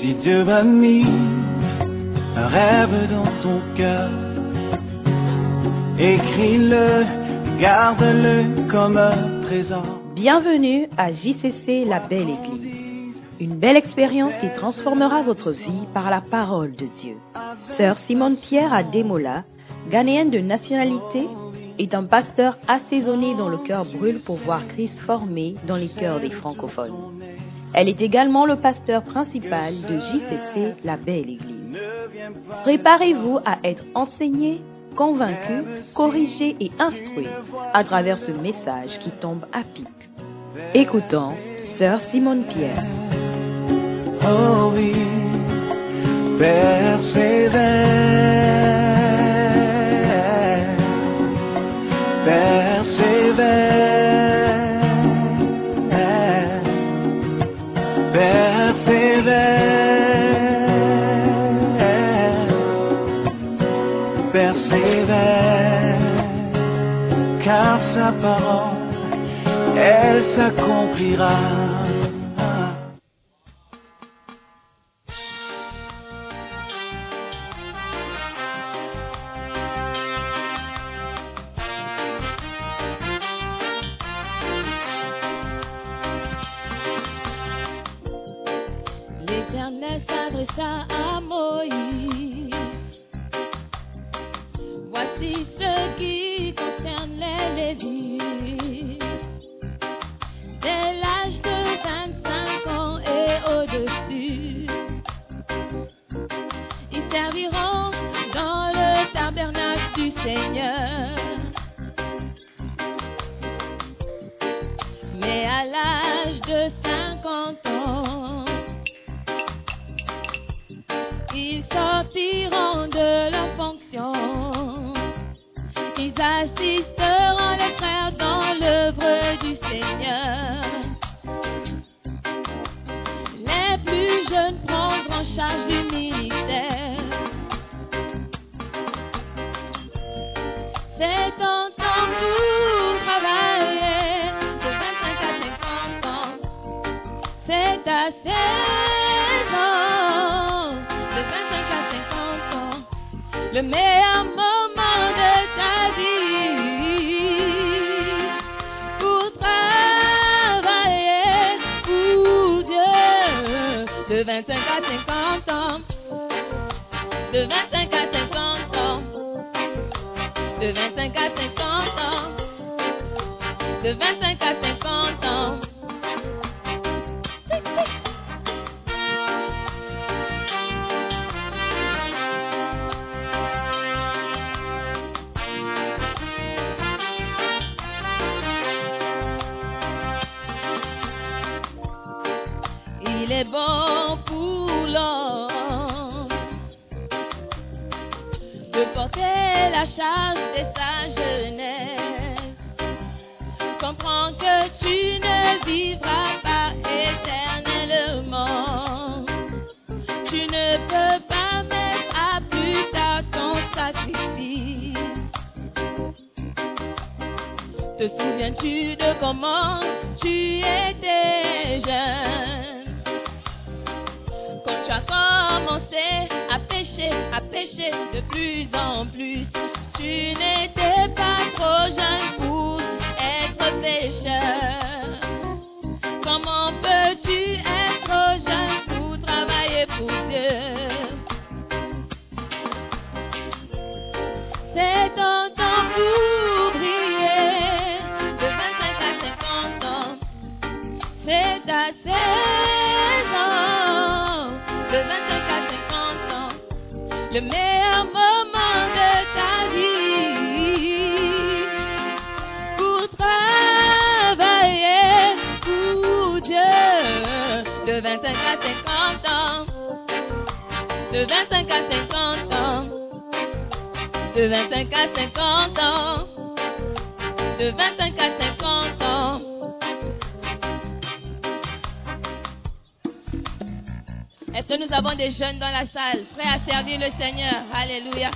Si Dieu m'a mis un rêve dans ton cœur, écris-le, garde-le comme un. Bienvenue à JCC La Belle Église. Une belle expérience qui transformera votre vie par la parole de Dieu. Sœur Simone Pierre à Demola, ghanéenne de nationalité, est un pasteur assaisonné dont le cœur brûle pour voir Christ formé dans les cœurs des francophones. Elle est également le pasteur principal de JCC La Belle Église. Préparez-vous à être enseigné, convaincu, corrigé et instruit à travers ce message qui tombe à pic. Écoutons Sœur Simone Pierre. Oh persévère, sa elle s'accomplira. Assisteront les frères dans l'œuvre du Seigneur. Les plus jeunes prendront charge du ministère. C'est ton temps pour travailler de 25 à 50 ans. C'est ta saison de 25 à 50 ans, le meilleur 50 ans, de 25 à 50 ans, de 25 à 50 ans, de 25 à 50 ans. Il est bon de porter la charge de sa jeunesse. Comprends que tu ne vivras pas éternellement. Tu ne peux pas mettre à plus tard ton sacrifice. Te souviens-tu de comment de plus en plus, tu n'étais pas trop jeune pour être pécheur. Le meilleur moment de ta vie pour travailler pour Dieu de 25 à 50 ans, de 25 à 50 ans, de 25 à 50 ans, de 25 à 50 ans. Que nous avons des jeunes dans la salle, prêts à servir le Seigneur? Alléluia.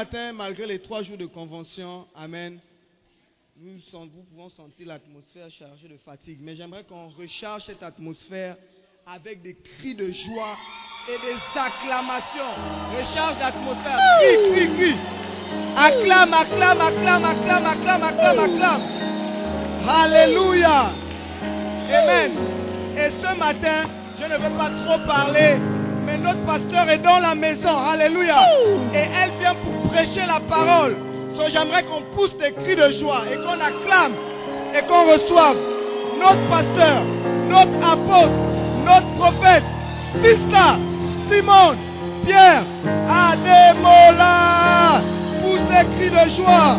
Matin, malgré les trois jours de convention, Amen, nous, vous pouvons sentir l'atmosphère chargée de fatigue. Mais j'aimerais qu'on recharge cette atmosphère avec des cris de joie et des acclamations. Recharge l'atmosphère. Crie, crie, crie. Acclame, acclame, acclame, acclame, acclame, acclame, acclame. Alléluia. Amen. Et ce matin, je ne veux pas trop parler, mais notre pasteur est dans la maison. Alléluia. Et elle vient pour prêcher la parole. J'aimerais qu'on pousse des cris de joie et qu'on acclame et qu'on reçoive notre pasteur, notre apôtre, notre prophète, Fista, Simon, Pierre, Ademola. Pousse des cris de joie.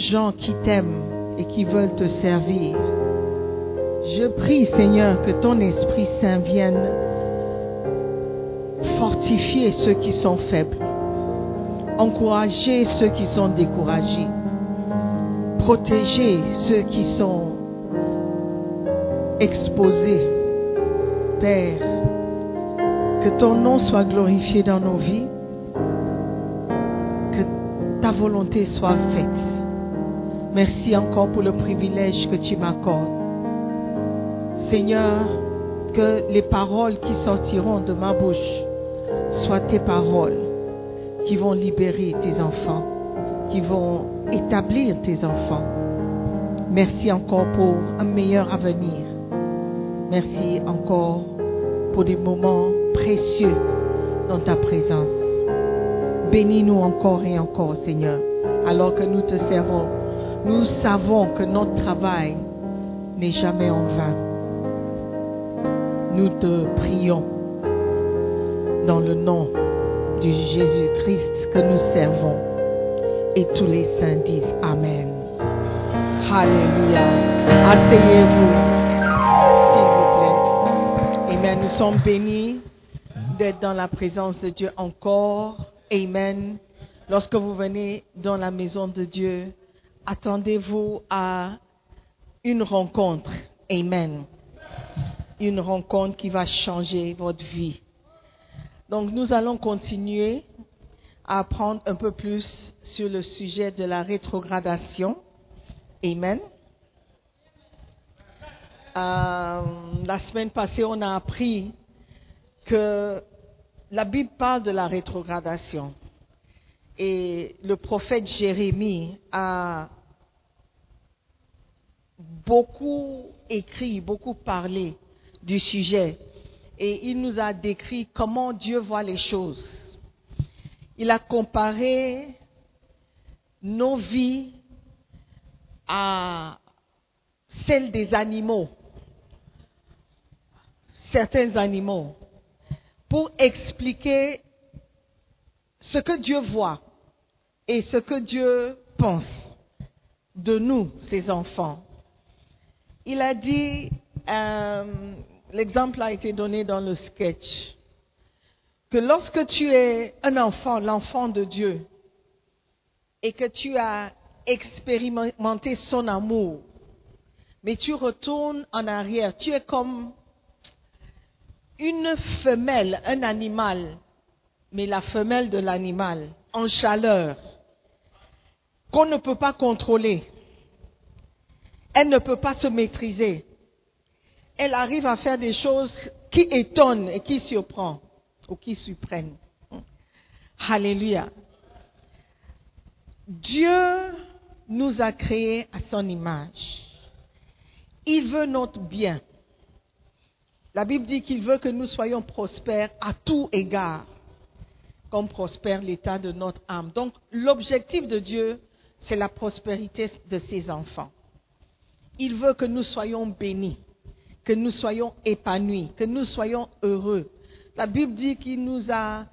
Gens qui t'aiment et qui veulent te servir. Je prie Seigneur que ton Esprit Saint vienne fortifier ceux qui sont faibles encourager ceux qui sont découragés, protéger ceux qui sont exposés. Père, que ton nom soit glorifié dans nos vies, que ta volonté soit faite. Merci encore pour le privilège que tu m'accordes. Seigneur, que les paroles qui sortiront de ma bouche soient tes paroles qui vont libérer tes enfants, qui vont établir tes enfants. Merci encore pour un meilleur avenir. Merci encore pour des moments précieux dans ta présence. Bénis-nous encore et encore, Seigneur, alors que nous te servons. Nous savons que notre travail n'est jamais en vain. Nous te prions dans le nom de Jésus-Christ que nous servons. Et tous les saints disent Amen. Alléluia. Asseyez-vous, s'il vous plaît. Amen. Nous sommes bénis d'être dans la présence de Dieu encore. Amen. Lorsque vous venez dans la maison de Dieu, attendez-vous à une rencontre. Amen. Une rencontre qui va changer votre vie. Donc nous allons continuer à apprendre un peu plus sur le sujet de la rétrogradation. Amen. Euh, la semaine passée, on a appris que la Bible parle de la rétrogradation. Et le prophète Jérémie a beaucoup écrit, beaucoup parlé du sujet. Et il nous a décrit comment Dieu voit les choses. Il a comparé nos vies à celles des animaux, certains animaux, pour expliquer ce que Dieu voit et ce que Dieu pense de nous, ses enfants. Il a dit, euh, l'exemple a été donné dans le sketch, que lorsque tu es un enfant, l'enfant de Dieu, et que tu as expérimenté son amour, mais tu retournes en arrière, tu es comme une femelle, un animal, mais la femelle de l'animal, en chaleur, qu'on ne peut pas contrôler. Elle ne peut pas se maîtriser. Elle arrive à faire des choses qui étonnent et qui surprennent ou qui surprennent. Alléluia. Dieu nous a créés à son image. Il veut notre bien. La Bible dit qu'il veut que nous soyons prospères à tout égard, comme prospère l'état de notre âme. Donc l'objectif de Dieu, c'est la prospérité de ses enfants. Il veut que nous soyons bénis, que nous soyons épanouis, que nous soyons heureux. La Bible dit qu'il nous a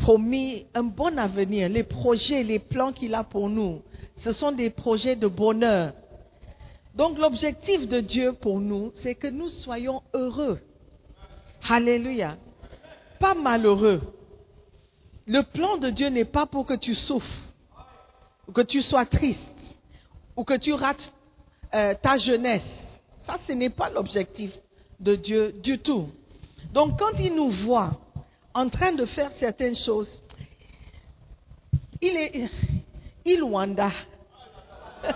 promis un bon avenir. Les projets, les plans qu'il a pour nous, ce sont des projets de bonheur. Donc l'objectif de Dieu pour nous, c'est que nous soyons heureux. Alléluia. Pas malheureux. Le plan de Dieu n'est pas pour que tu souffres, que tu sois triste, ou que tu rates euh, ta jeunesse. Ça, ce n'est pas l'objectif de Dieu du tout. Donc quand il nous voit en train de faire certaines choses, il est, il wanda.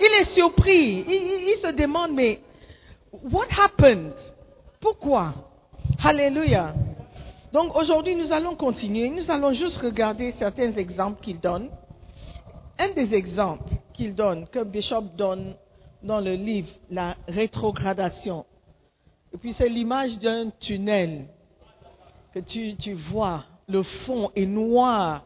il est surpris. Il, il, se demande, mais what happened? Pourquoi? Alléluia. Donc aujourd'hui, nous allons continuer. Nous allons juste regarder certains exemples qu'il donne. Un des exemples qu'il donne, que Bishop donne dans le livre, la rétrogradation. Et puis c'est l'image d'un tunnel que tu, tu vois. Le fond est noir.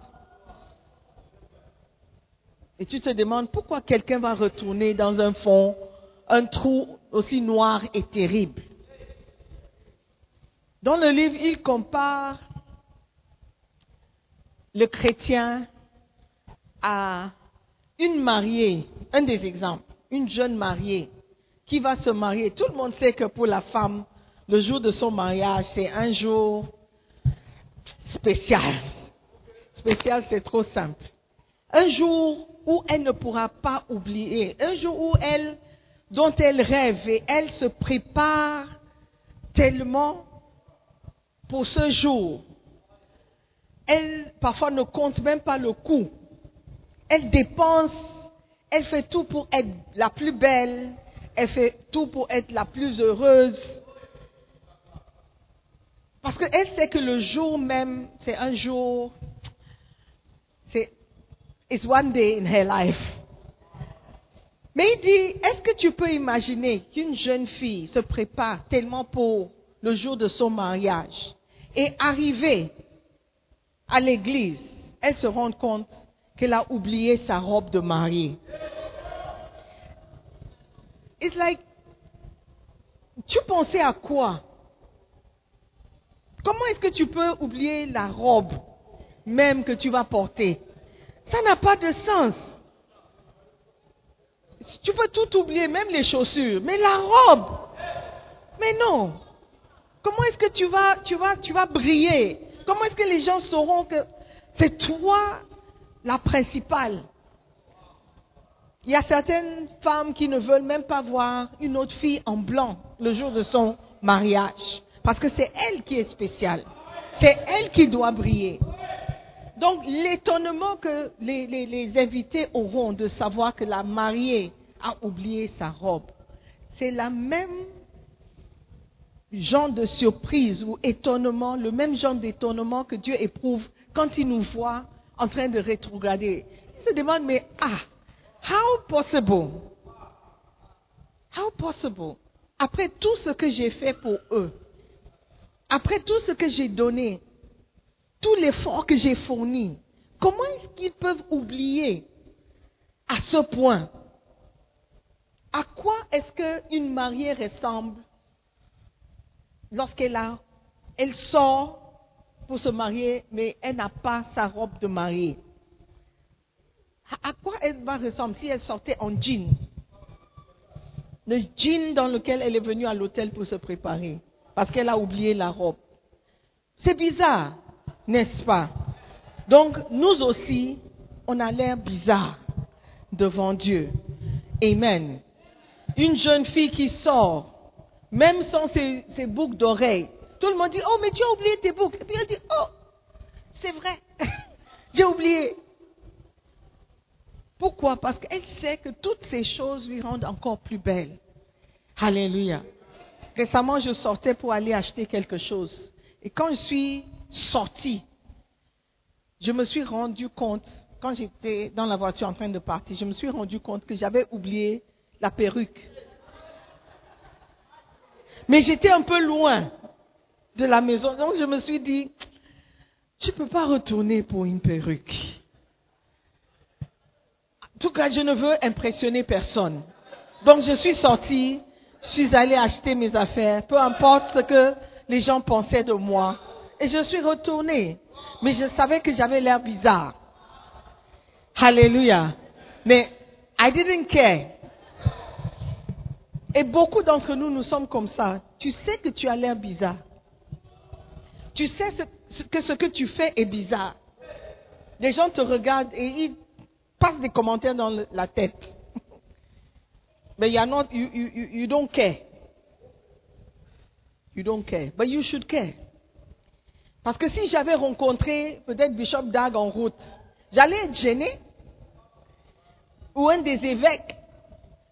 Et tu te demandes pourquoi quelqu'un va retourner dans un fond, un trou aussi noir et terrible. Dans le livre, il compare le chrétien à une mariée, un des exemples, une jeune mariée qui va se marier. Tout le monde sait que pour la femme, le jour de son mariage, c'est un jour spécial. Spécial, c'est trop simple. Un jour où elle ne pourra pas oublier, un jour où elle, dont elle rêve et elle se prépare tellement pour ce jour. Elle, parfois, ne compte même pas le coût. Elle dépense, elle fait tout pour être la plus belle, elle fait tout pour être la plus heureuse. Parce qu'elle sait que le jour même, c'est un jour, c'est it's one day in her life. Mais il dit, est-ce que tu peux imaginer qu'une jeune fille se prépare tellement pour le jour de son mariage? Et arriver à l'église, elle se rend compte qu'elle a oublié sa robe de mariée. It's like, tu pensais à quoi? Comment est-ce que tu peux oublier la robe même que tu vas porter? Ça n'a pas de sens. Tu peux tout oublier, même les chaussures, mais la robe. Mais non. Comment est-ce que tu vas, tu vas, tu vas briller? Comment est-ce que les gens sauront que c'est toi la principale? Il y a certaines femmes qui ne veulent même pas voir une autre fille en blanc le jour de son mariage. Parce que c'est elle qui est spéciale. C'est elle qui doit briller. Donc l'étonnement que les, les- les invités auront de savoir que la mariée a oublié sa robe, c'est la même genre de surprise ou étonnement, le même genre d'étonnement que Dieu éprouve quand il nous voit en train de rétrograder. Il se demande, mais ah, how possible? How possible? Après tout ce que j'ai fait pour eux, après tout ce que j'ai donné, tout l'effort que j'ai fourni, comment est-ce qu'ils peuvent oublier à ce point? À quoi est-ce qu'une mariée ressemble? Lorsqu'elle a, elle sort pour se marier, mais elle n'a pas sa robe de mariée À- À quoi elle va ressembler si elle sortait en jean? Le jean dans lequel elle est venue à l'hôtel pour se préparer, parce qu'elle a oublié la robe. C'est bizarre, n'est-ce pas? Donc, nous aussi, on a l'air bizarre devant Dieu. Amen. Une jeune fille qui sort, même sans ses, boucles d'oreilles, tout le monde dit, oh, mais tu as oublié tes boucles. Et puis elle dit, oh, c'est vrai, j'ai oublié. Pourquoi? Parce qu'elle sait que toutes ces choses lui rendent encore plus belle. Alléluia. Récemment, je sortais pour aller acheter quelque chose. Et quand je suis sortie, je me suis rendu compte, quand j'étais dans la voiture en train de partir, je me suis rendu compte que j'avais oublié la perruque. Mais j'étais un peu loin de la maison, donc je me suis dit, je ne peux pas retourner pour une perruque. En tout cas, je ne veux impressionner personne. Donc je suis sortie, je suis allée acheter mes affaires, peu importe ce que les gens pensaient de moi. Et je suis retournée. Mais je savais que j'avais l'air bizarre. Alléluia. Mais I didn't care. Et beaucoup d'entre nous, nous sommes comme ça. Tu sais que tu as l'air bizarre. Tu sais que ce que tu fais est bizarre. Les gens te regardent et ils passent des commentaires dans la tête. Mais you, not, you, you- you don't care. You don't care. But you should care. Parce que si j'avais rencontré peut-être Bishop Dag en route, j'allais être gêné. Ou un des évêques.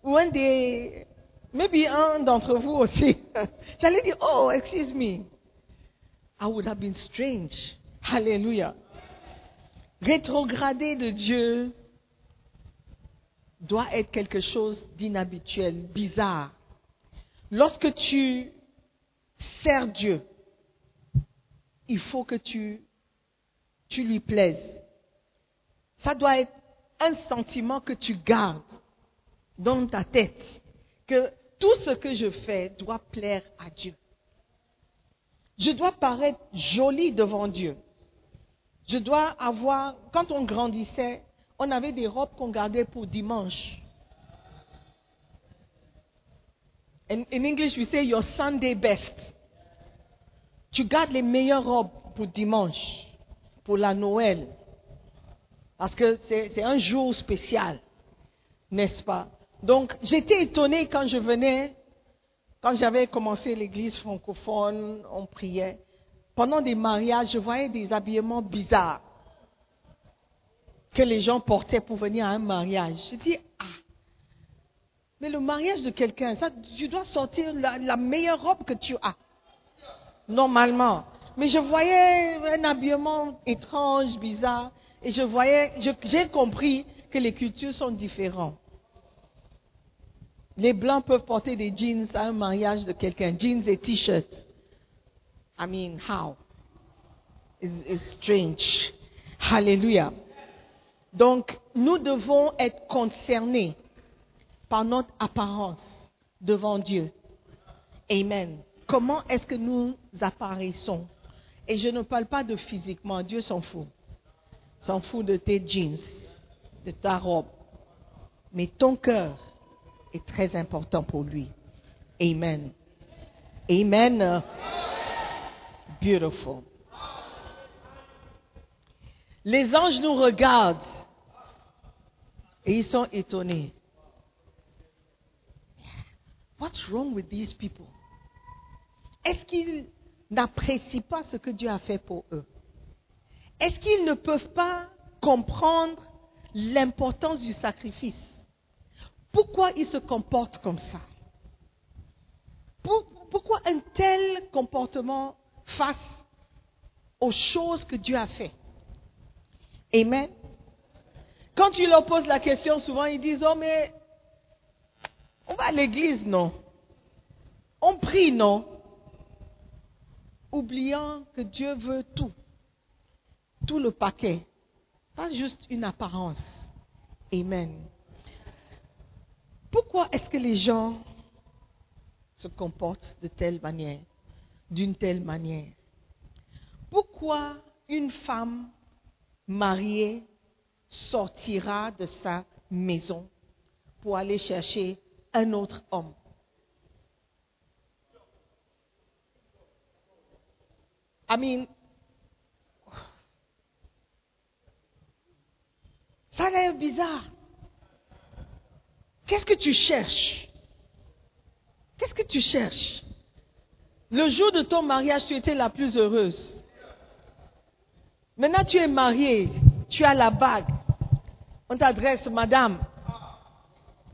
Ou un des... Maybe un d'entre vous aussi. j'allais dire, oh, excuse me. I would have been strange. Hallelujah. Rétrograder de Dieu doit être quelque chose d'inhabituel, bizarre. Lorsque tu sers Dieu, il faut que tu, tu lui plaises. Ça doit être un sentiment que tu gardes dans ta tête, que tout ce que je fais doit plaire à Dieu. Je dois paraître jolie devant Dieu. Je dois avoir, quand on grandissait, on avait des robes qu'on gardait pour dimanche. In, in English, we say your Sunday best. Tu gardes les meilleures robes pour dimanche, pour la Noël. Parce que c'est un jour spécial, n'est-ce pas? Donc, j'étais étonnée quand je venais, quand j'avais commencé l'église francophone, on priait. Pendant des mariages, je voyais des habillements bizarres que les gens portaient pour venir à un mariage. Je dis, ah, mais le mariage de quelqu'un, ça, tu dois sortir la, meilleure robe que tu as, normalement. Mais je voyais un habillement étrange, bizarre, et je voyais, j'ai compris que les cultures sont différentes. Les blancs peuvent porter des jeans à un mariage de quelqu'un, jeans et t-shirts. I mean, how? It's, it's strange. Hallelujah. Donc, nous devons être concernés par notre apparence devant Dieu. Amen. Comment est-ce que nous apparaissons? Et je ne parle pas de physiquement, Dieu s'en fout. S'en fout de tes jeans, de ta robe. Mais ton cœur est très important pour lui. Amen. Amen. Beautiful. Les anges nous regardent et ils sont étonnés. What's wrong with these people? Est-ce qu'ils n'apprécient pas ce que Dieu a fait pour eux? Est-ce qu'ils ne peuvent pas comprendre l'importance du sacrifice? Pourquoi ils se comportent comme ça Pour- Pourquoi un tel comportement face aux choses que Dieu a fait Amen. Quand tu leur poses la question, souvent ils disent, oh mais on va à l'église, non On prie, non Oubliant que Dieu veut tout, tout le paquet, pas juste une apparence. Amen. Pourquoi est-ce que les gens se comportent de telle manière, d'une telle manière? Pourquoi une femme mariée sortira de sa maison pour aller chercher un autre homme? I ça a l'air bizarre. Qu'est-ce que tu cherches? Qu'est-ce que tu cherches? Le jour de ton mariage, tu étais la plus heureuse. Maintenant, tu es mariée, tu as la bague. On t'adresse, madame.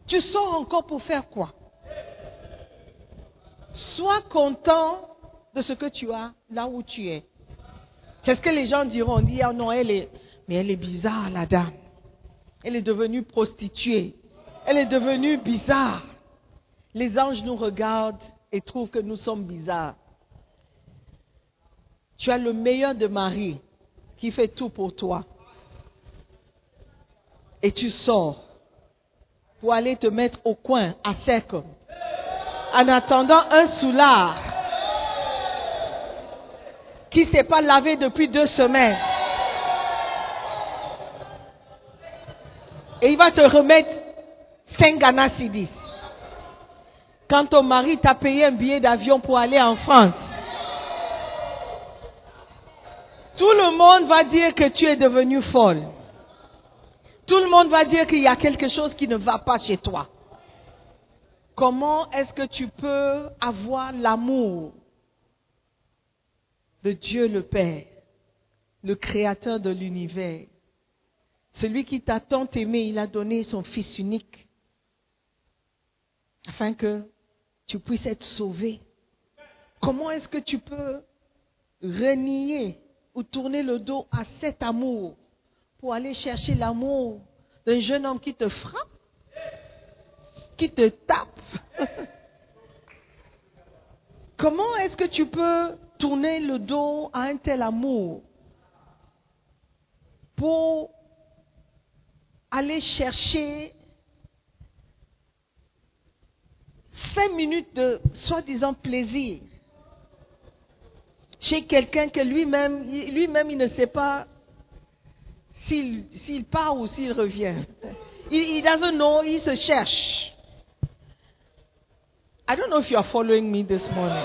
Tu sors encore pour faire quoi? Sois content de ce que tu as là où tu es. Qu'est-ce que les gens diront? On dit, ah non, elle est, mais elle est bizarre, la dame. Elle est devenue prostituée. Elle est devenue bizarre. Les anges nous regardent et trouvent que nous sommes bizarres. Tu as le meilleur de Marie qui fait tout pour toi. Et tu sors pour aller te mettre au coin, à sec, en attendant un soulard qui ne s'est pas lavé depuis deux semaines. Et il va te remettre 5 Ghana. Quand ton mari t'a payé un billet d'avion pour aller en France, tout le monde va dire que tu es devenue folle. Tout le monde va dire qu'il y a quelque chose qui ne va pas chez toi. Comment est-ce que tu peux avoir l'amour de Dieu le Père, le Créateur de l'univers, celui qui t'a tant aimé, il a donné son Fils unique, afin que tu puisses être sauvé. Comment est-ce que tu peux renier ou tourner le dos à cet amour pour aller chercher l'amour d'un jeune homme qui te frappe, qui te tape? Comment est-ce que tu peux tourner le dos à un tel amour pour aller chercher cinq minutes de soi-disant plaisir chez quelqu'un que lui-même, lui-même, il ne sait pas s'il, part ou s'il revient. Il, il doesn't know, il se cherche. I don't know if you are following me this morning.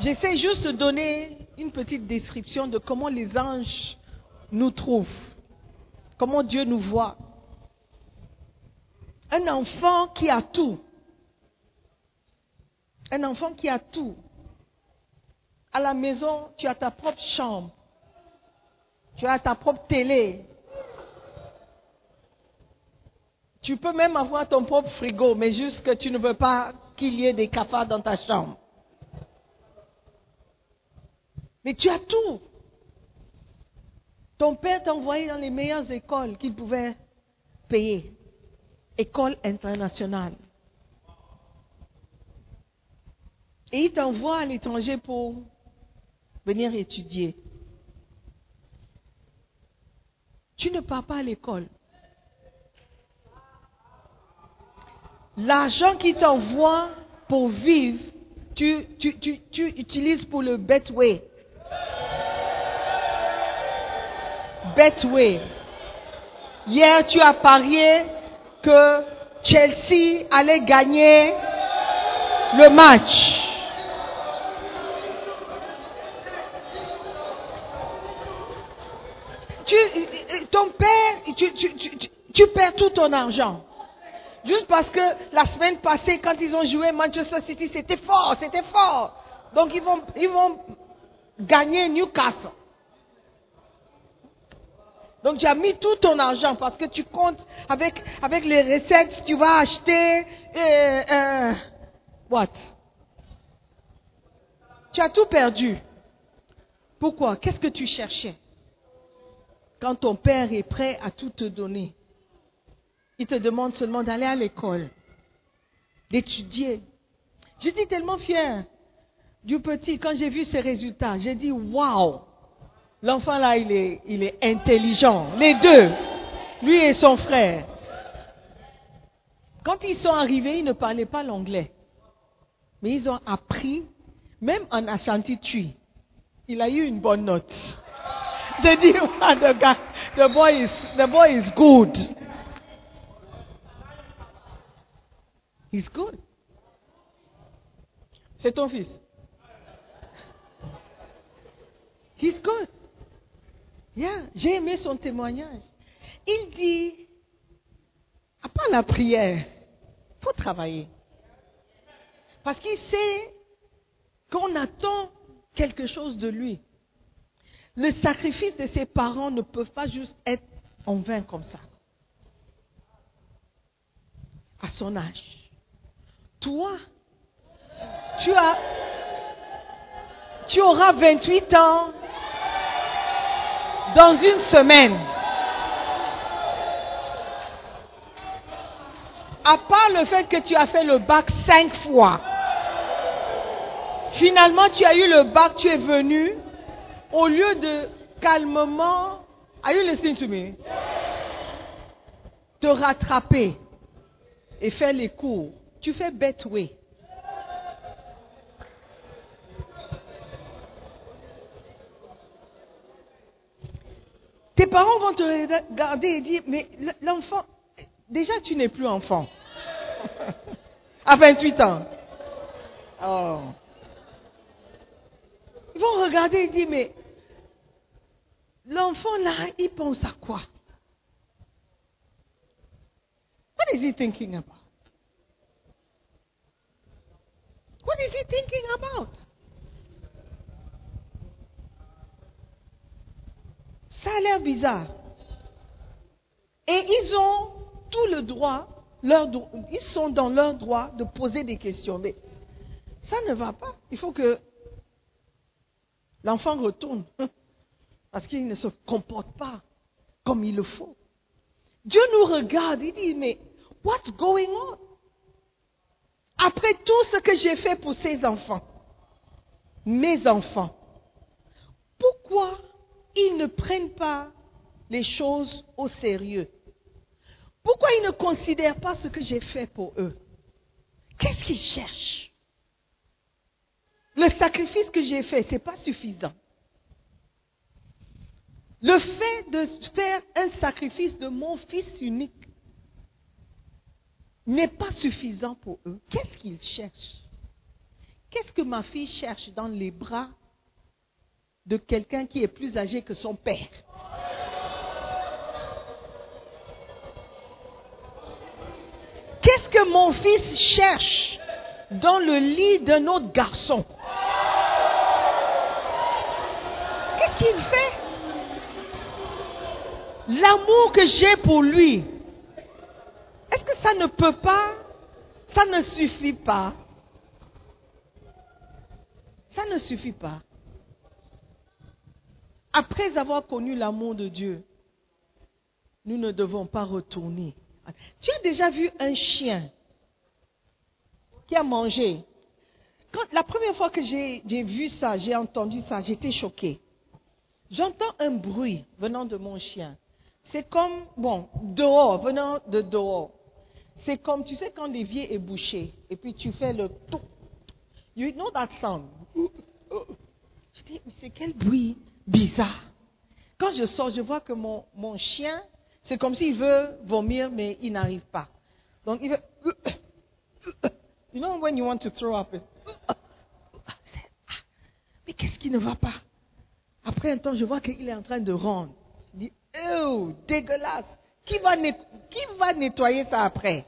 J'essaie juste de donner une petite description de comment les anges nous trouvent, comment Dieu nous voit. Un enfant qui a tout, un enfant qui a tout. À la maison, tu as ta propre chambre, tu as ta propre télé. Tu peux même avoir ton propre frigo, mais juste que tu ne veux pas qu'il y ait des cafards dans ta chambre. Mais tu as tout. Ton père t'a envoyé dans les meilleures écoles qu'il pouvait payer. École internationale. Et il t'envoie à l'étranger pour venir étudier. Tu ne pars pas à l'école. L'argent qu'il t'envoie pour vivre, tu, tu, tu, tu utilises pour le Betway. Betway. Hier, tu as parié que Chelsea allait gagner le match. Tu, ton père, tu, tu, tu, tu perds tout ton argent. Juste parce que la semaine passée, quand ils ont joué Manchester City, c'était fort, c'était fort. Donc ils vont, ils vont gagner Newcastle. Donc tu as mis tout ton argent parce que tu comptes avec, avec les recettes, tu vas acheter euh, euh, what? Tu as tout perdu. Pourquoi? Qu'est-ce que tu cherchais? Quand ton père est prêt à tout te donner, il te demande seulement d'aller à l'école, d'étudier. J'étais tellement fière du petit quand j'ai vu ses résultats. J'ai dit, waouh, l'enfant là, il est, il est intelligent. Les deux, lui et son frère. Quand ils sont arrivés, ils ne parlaient pas l'anglais. Mais ils ont appris, même en Ashanti Tui, il a eu une bonne note. J'ai dit, the, guy, the, boy is, the boy is good. He's good. C'est ton fils. He's good. Yeah, j'ai aimé son témoignage. Il dit, à part la prière, faut travailler. Parce qu'il sait qu'on attend quelque chose de lui. Le sacrifice de ses parents ne peut pas juste être en vain comme ça. À son âge. Toi, tu as, tu auras 28 ans dans une semaine. À part le fait que tu as fait le bac cinq fois, finalement tu as eu le bac, tu es venu, au lieu de calmement, are you listening to me? Te rattraper et faire les cours. Tu fais bête way. Tes parents vont te regarder et dire, mais l'enfant, déjà tu n'es plus enfant. à 28 ans. Oh. Ils vont regarder et dire, mais l'enfant là, il pense à quoi? What is he thinking about? What is he thinking about? Ça a l'air bizarre. Et ils ont tout le droit, ils sont dans leur droit de poser des questions. Mais ça ne va pas. Il faut que l'enfant retourne. Parce qu'il ne se comporte pas comme il le faut. Dieu nous regarde, il dit, mais what's going on? Après tout ce que j'ai fait pour ces enfants, mes enfants, pourquoi ils ne prennent pas les choses au sérieux? Pourquoi ils ne considèrent pas ce que j'ai fait pour eux? Qu'est-ce qu'ils cherchent? Le sacrifice que j'ai fait, ce n'est pas suffisant. Le fait de faire un sacrifice de mon fils unique n'est pas suffisant pour eux. Qu'est-ce qu'ils cherchent? Qu'est-ce que ma fille cherche dans les bras de quelqu'un qui est plus âgé que son père? Qu'est-ce que mon fils cherche dans le lit d'un autre garçon? Qu'il fait L'amour que j'ai pour lui, est-ce que ça ne peut pas, ça ne suffit pas Ça ne suffit pas. Après avoir connu l'amour de Dieu, nous ne devons pas retourner. Tu as déjà vu un chien qui a mangé La première fois que j'ai vu ça, j'ai entendu ça, j'étais choquée. J'entends un bruit venant de mon chien. C'est comme, bon, dehors, venant de dehors. C'est comme, tu sais, quand l'évier est bouché, et puis tu fais le tout. You know that sound? Je dis, mais c'est quel bruit bizarre. Quand je sors, je vois que mon, mon chien, c'est comme s'il veut vomir, mais il n'arrive pas. Donc il veut. You know when you want to throw up. Mais qu'est-ce qui ne va pas Après un temps, je vois qu'il est en train de rendre. Je dis, oh, dégueulasse. Qui va, nettoyer ça après?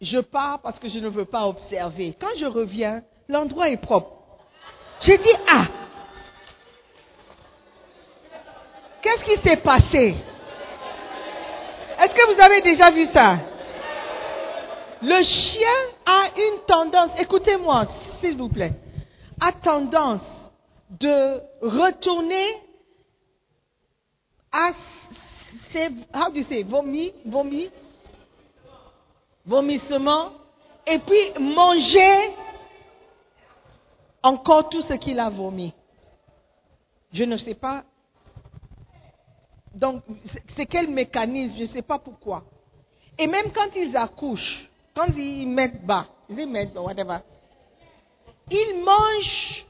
Je pars parce que je ne veux pas observer. Quand je reviens, l'endroit est propre. J'ai dit, ah, qu'est-ce qui s'est passé? Est-ce que vous avez déjà vu ça? Le chien a une tendance, écoutez-moi, s'il vous plaît, a tendance de retourner à ses, how do you say, vomi, vomi, vomissement, et puis manger encore tout ce qu'il a vomi. Je ne sais pas. Donc, c'est quel mécanisme, je ne sais pas pourquoi. Et même quand ils accouchent, quand ils mettent bas, ils mettent whatever, ils mangent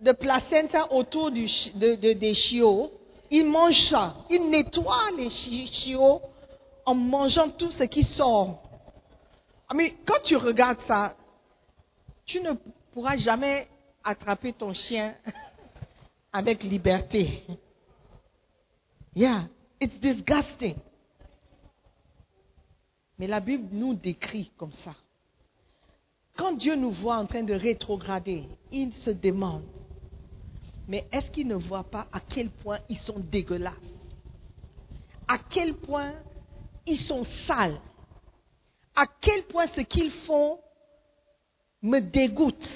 de placenta autour des chiots. Ils mangent ça. Ils nettoient les chiots en mangeant tout ce qui sort. Mais quand tu regardes ça, tu ne pourras jamais attraper ton chien avec liberté. Yeah, it's disgusting. Mais la Bible nous décrit comme ça. Quand Dieu nous voit en train de rétrograder, il se demande, mais est-ce qu'il ne voit pas à quel point ils sont dégueulasses? À quel point ils sont sales? À quel point ce qu'ils font me dégoûte?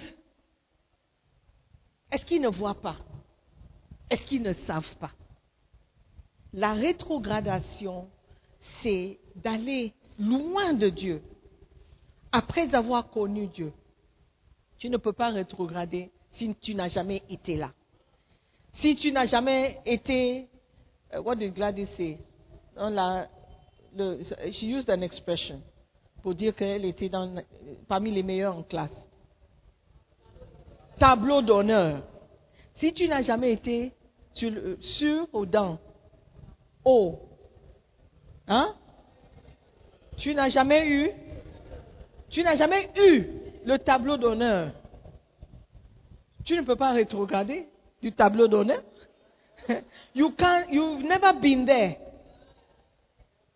Est-ce qu'ils ne voient pas? Est-ce qu'ils ne savent pas? La rétrogradation, c'est d'aller loin de Dieu après avoir connu Dieu. Tu ne peux pas rétrograder si tu n'as jamais été là. Si tu n'as jamais été, uh, what did Gladys say? She used an expression pour dire qu'elle était dans, parmi les meilleurs en classe. Tableau d'honneur. Si tu n'as jamais été sur, sur ou dans, haut, hein? Tu n'as jamais eu, tu n'as jamais eu le tableau d'honneur. Tu ne peux pas rétrograder du tableau d'honneur. You can't, you've never been there.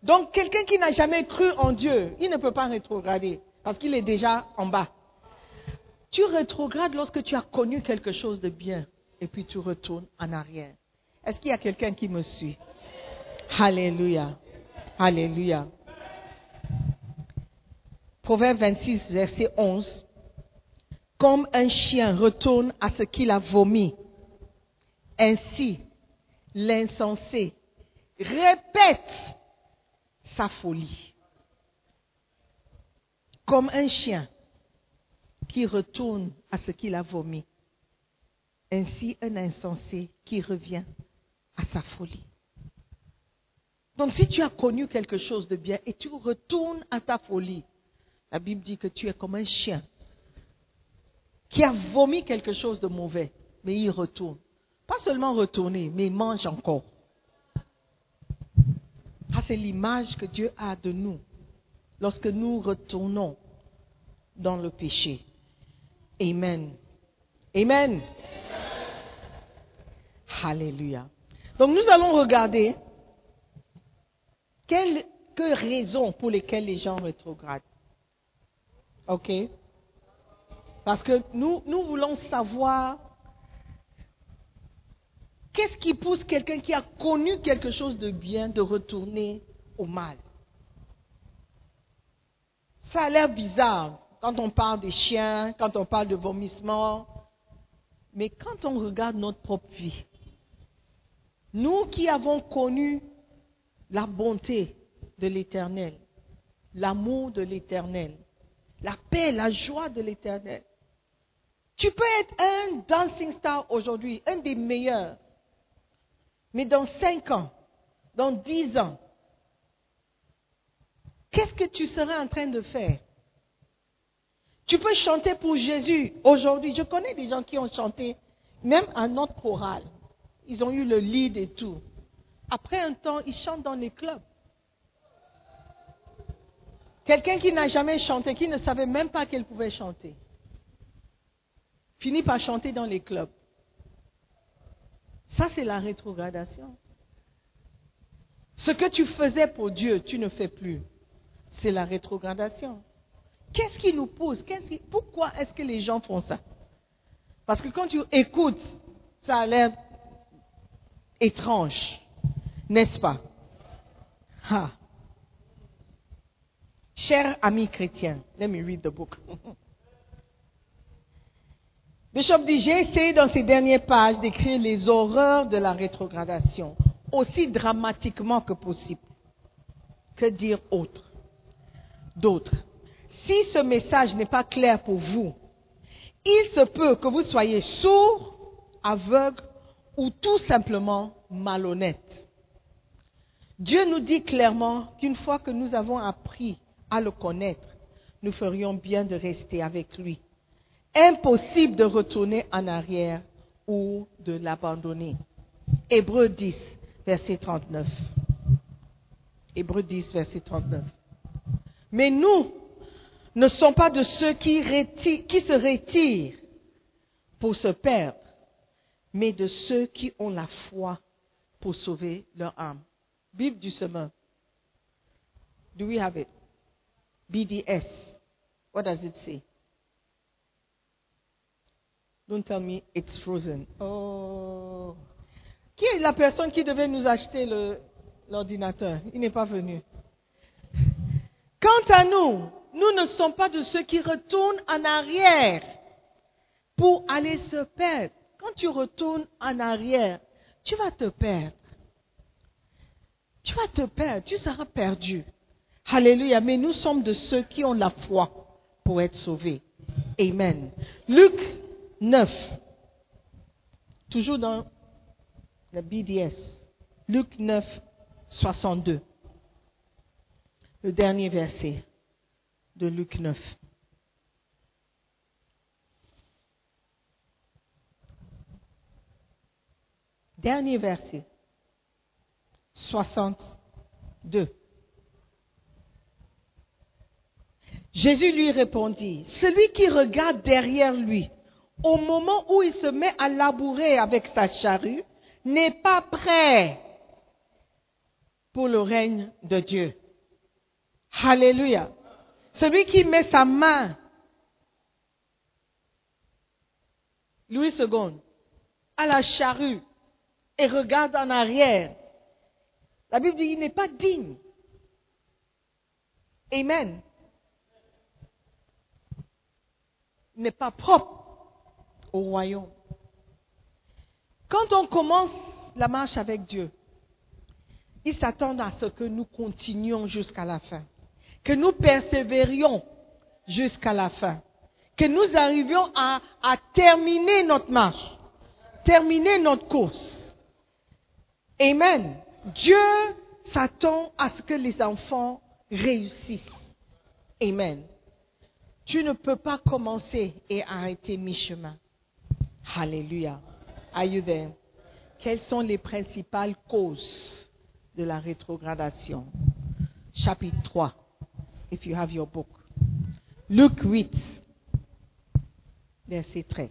Donc, quelqu'un qui n'a jamais cru en Dieu, il ne peut pas rétrograder parce qu'il est déjà en bas. Tu rétrogrades lorsque tu as connu quelque chose de bien et puis tu retournes en arrière. Est-ce qu'il y a quelqu'un qui me suit? Alléluia. Alléluia. Proverbe 26, verset 11. Comme un chien retourne à ce qu'il a vomi, ainsi, l'insensé répète sa folie. Comme un chien qui retourne à ce qu'il a vomi. Ainsi, un insensé qui revient à sa folie. Donc, si tu as connu quelque chose de bien et tu retournes à ta folie, la Bible dit que tu es comme un chien qui a vomi quelque chose de mauvais, mais il retourne. Pas seulement retourner, mais mange encore. Ah, c'est l'image que Dieu a de nous lorsque nous retournons dans le péché. Amen. Amen. Alléluia. Donc nous allons regarder quelques raisons pour lesquelles les gens rétrogradent. OK? Parce que nous voulons savoir Qu'est-ce qui pousse quelqu'un qui a connu quelque chose de bien de retourner au mal? Ça a l'air bizarre quand on parle des chiens, quand on parle de vomissement. Mais quand on regarde notre propre vie, nous qui avons connu la bonté de l'Éternel, l'amour de l'Éternel, la paix, la joie de l'Éternel, tu peux être un dancing star aujourd'hui, un des meilleurs. Mais dans cinq ans, dans dix ans, qu'est-ce que tu serais en train de faire? Tu peux chanter pour Jésus aujourd'hui. Je connais des gens qui ont chanté, même à notre chorale. Ils ont eu le lead et tout. Après un temps, ils chantent dans les clubs. Quelqu'un qui n'a jamais chanté, qui ne savait même pas qu'elle pouvait chanter, finit par chanter dans les clubs. Ça, c'est la rétrogradation. Ce que tu faisais pour Dieu, tu ne fais plus. c'est la rétrogradation. Qu'est-ce qui nous pousse? Pourquoi est-ce que les gens font ça? Parce que quand tu écoutes, ça a l'air étrange, n'est-ce pas? Ah. Cher ami chrétien, let me read the book. Bishop dit, j'ai essayé dans ces dernières pages d'écrire les horreurs de la rétrogradation, aussi dramatiquement que possible. Que dire autre? D'autres. Si ce message n'est pas clair pour vous, il se peut que vous soyez sourd, aveugle ou tout simplement malhonnête. Dieu nous dit clairement qu'une fois que nous avons appris à le connaître, nous ferions bien de rester avec lui. Impossible de retourner en arrière ou de l'abandonner. Hébreu 10, verset 39. Hébreu 10, verset 39. Mais nous ne sommes pas de ceux qui, qui se retirent pour se perdre, mais de ceux qui ont la foi pour sauver leur âme. Bible du semeur. Do we have it? BDS. What does it say? Don't tell me it's frozen. Oh. Qui est la personne qui devait nous acheter l'ordinateur? Il n'est pas venu. Quant à nous, nous ne sommes pas de ceux qui retournent en arrière pour aller se perdre. Quand tu retournes en arrière, tu vas te perdre. Tu vas te perdre, tu seras perdu. Alléluia. Mais nous sommes de ceux qui ont la foi pour être sauvés. Amen. Luc 9. Toujours dans le BDS. Luc 9, 62. Le dernier verset de Luc 9. Dernier verset. 62. Jésus lui répondit, celui qui regarde derrière lui, au moment où il se met à labourer avec sa charrue, n'est pas prêt pour le règne de Dieu. Alléluia. Celui qui met sa main, Louis II, à la charrue et regarde en arrière, la Bible dit il n'est pas digne. Amen. Il n'est pas propre au royaume. Quand on commence la marche avec Dieu, il s'attend à ce que nous continuions jusqu'à la fin, que nous persévérions jusqu'à la fin, que nous arrivions à, à terminer notre marche, terminer notre course. Amen. Dieu s'attend à ce que les enfants réussissent. Amen. Tu ne peux pas commencer et arrêter mi-chemin. Alléluia. Are you there? Quelles sont les principales causes de la rétrogradation? Chapitre 3, if you have your book. Luc 8, verset 13.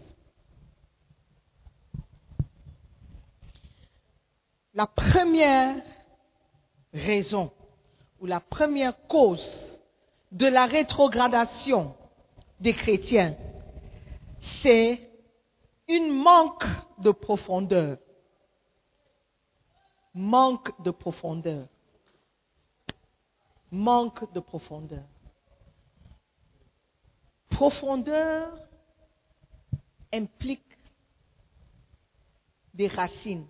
La première raison ou la première cause de la rétrogradation des chrétiens, c'est une manque de profondeur. Manque de profondeur. Manque de profondeur. Profondeur implique des racines,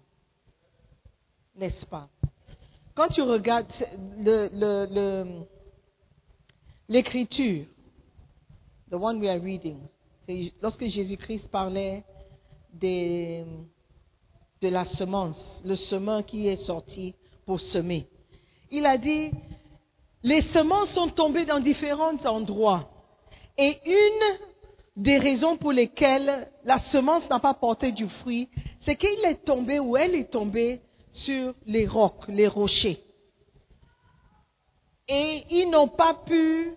n'est-ce pas? Quand tu regardes l'écriture, the one we are reading, lorsque Jésus-Christ parlait de la semence, le semeur qui est sorti pour semer. Il a dit, les semences sont tombées dans différents endroits. Et une des raisons pour lesquelles la semence n'a pas porté du fruit, c'est qu'il est tombé ou elle est tombée sur les rocs, les rochers. Et ils n'ont pas pu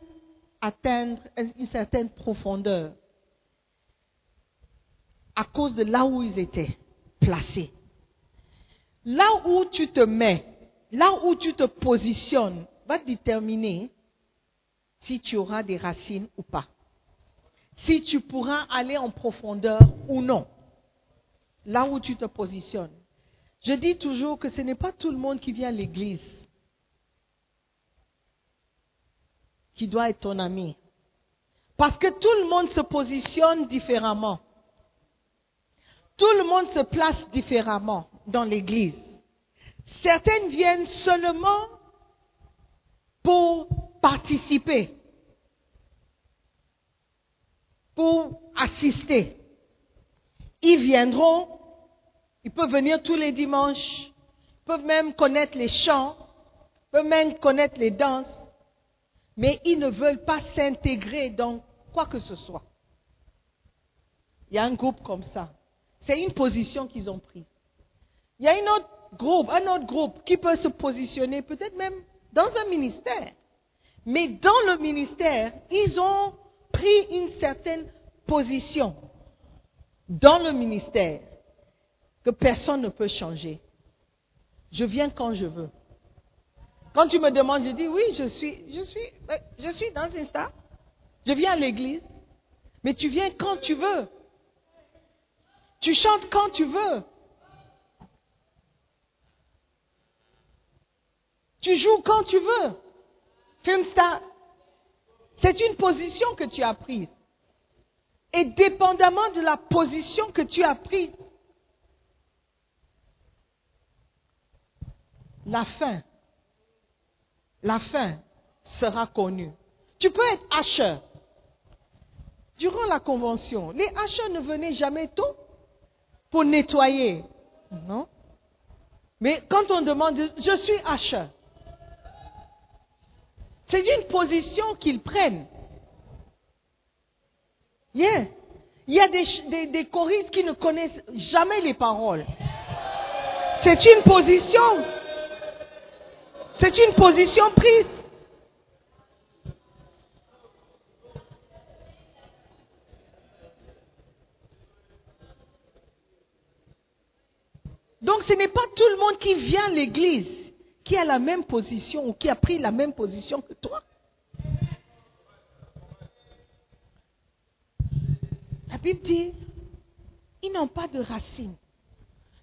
atteindre une certaine profondeur à cause de là où ils étaient placés. Là où tu te mets, là où tu te positionnes, va déterminer si tu auras des racines ou pas. Si tu pourras aller en profondeur ou non. Là où tu te positionnes. Je dis toujours que ce n'est pas tout le monde qui vient à l'église qui doit être ton ami. Parce que tout le monde se positionne différemment. Tout le monde se place différemment dans l'église. Certaines viennent seulement pour participer, pour assister. Ils viendront, ils peuvent venir tous les dimanches, peuvent même connaître les chants, peuvent même connaître les danses, mais ils ne veulent pas s'intégrer dans quoi que ce soit. Il y a un groupe comme ça. C'est une position qu'ils ont prise. Il y a un autre groupe, un autre groupe qui peut se positionner peut-être même dans un ministère. Mais dans le ministère, ils ont pris une certaine position dans le ministère que personne ne peut changer. Je viens quand je veux. Quand tu me demandes, je dis oui, je suis, je suis, je suis dans Insta. Je viens à l'église. Mais tu viens quand tu veux. Tu chantes quand tu veux. Tu joues quand tu veux. Filmstar. C'est une position que tu as prise. Et dépendamment de la position que tu as prise, la fin, la fin sera connue. Tu peux être hacheur. Durant la convention, les hacheurs ne venaient jamais tôt pour nettoyer. Non. Mais quand on demande, je suis hacheur. C'est une position qu'ils prennent. Yeah. Il y a des, des, choristes qui ne connaissent jamais les paroles. C'est une position. C'est une position prise. Donc ce n'est pas tout le monde qui vient à l'église qui a la même position ou qui a pris la même position que toi. La Bible dit, ils n'ont pas de racines.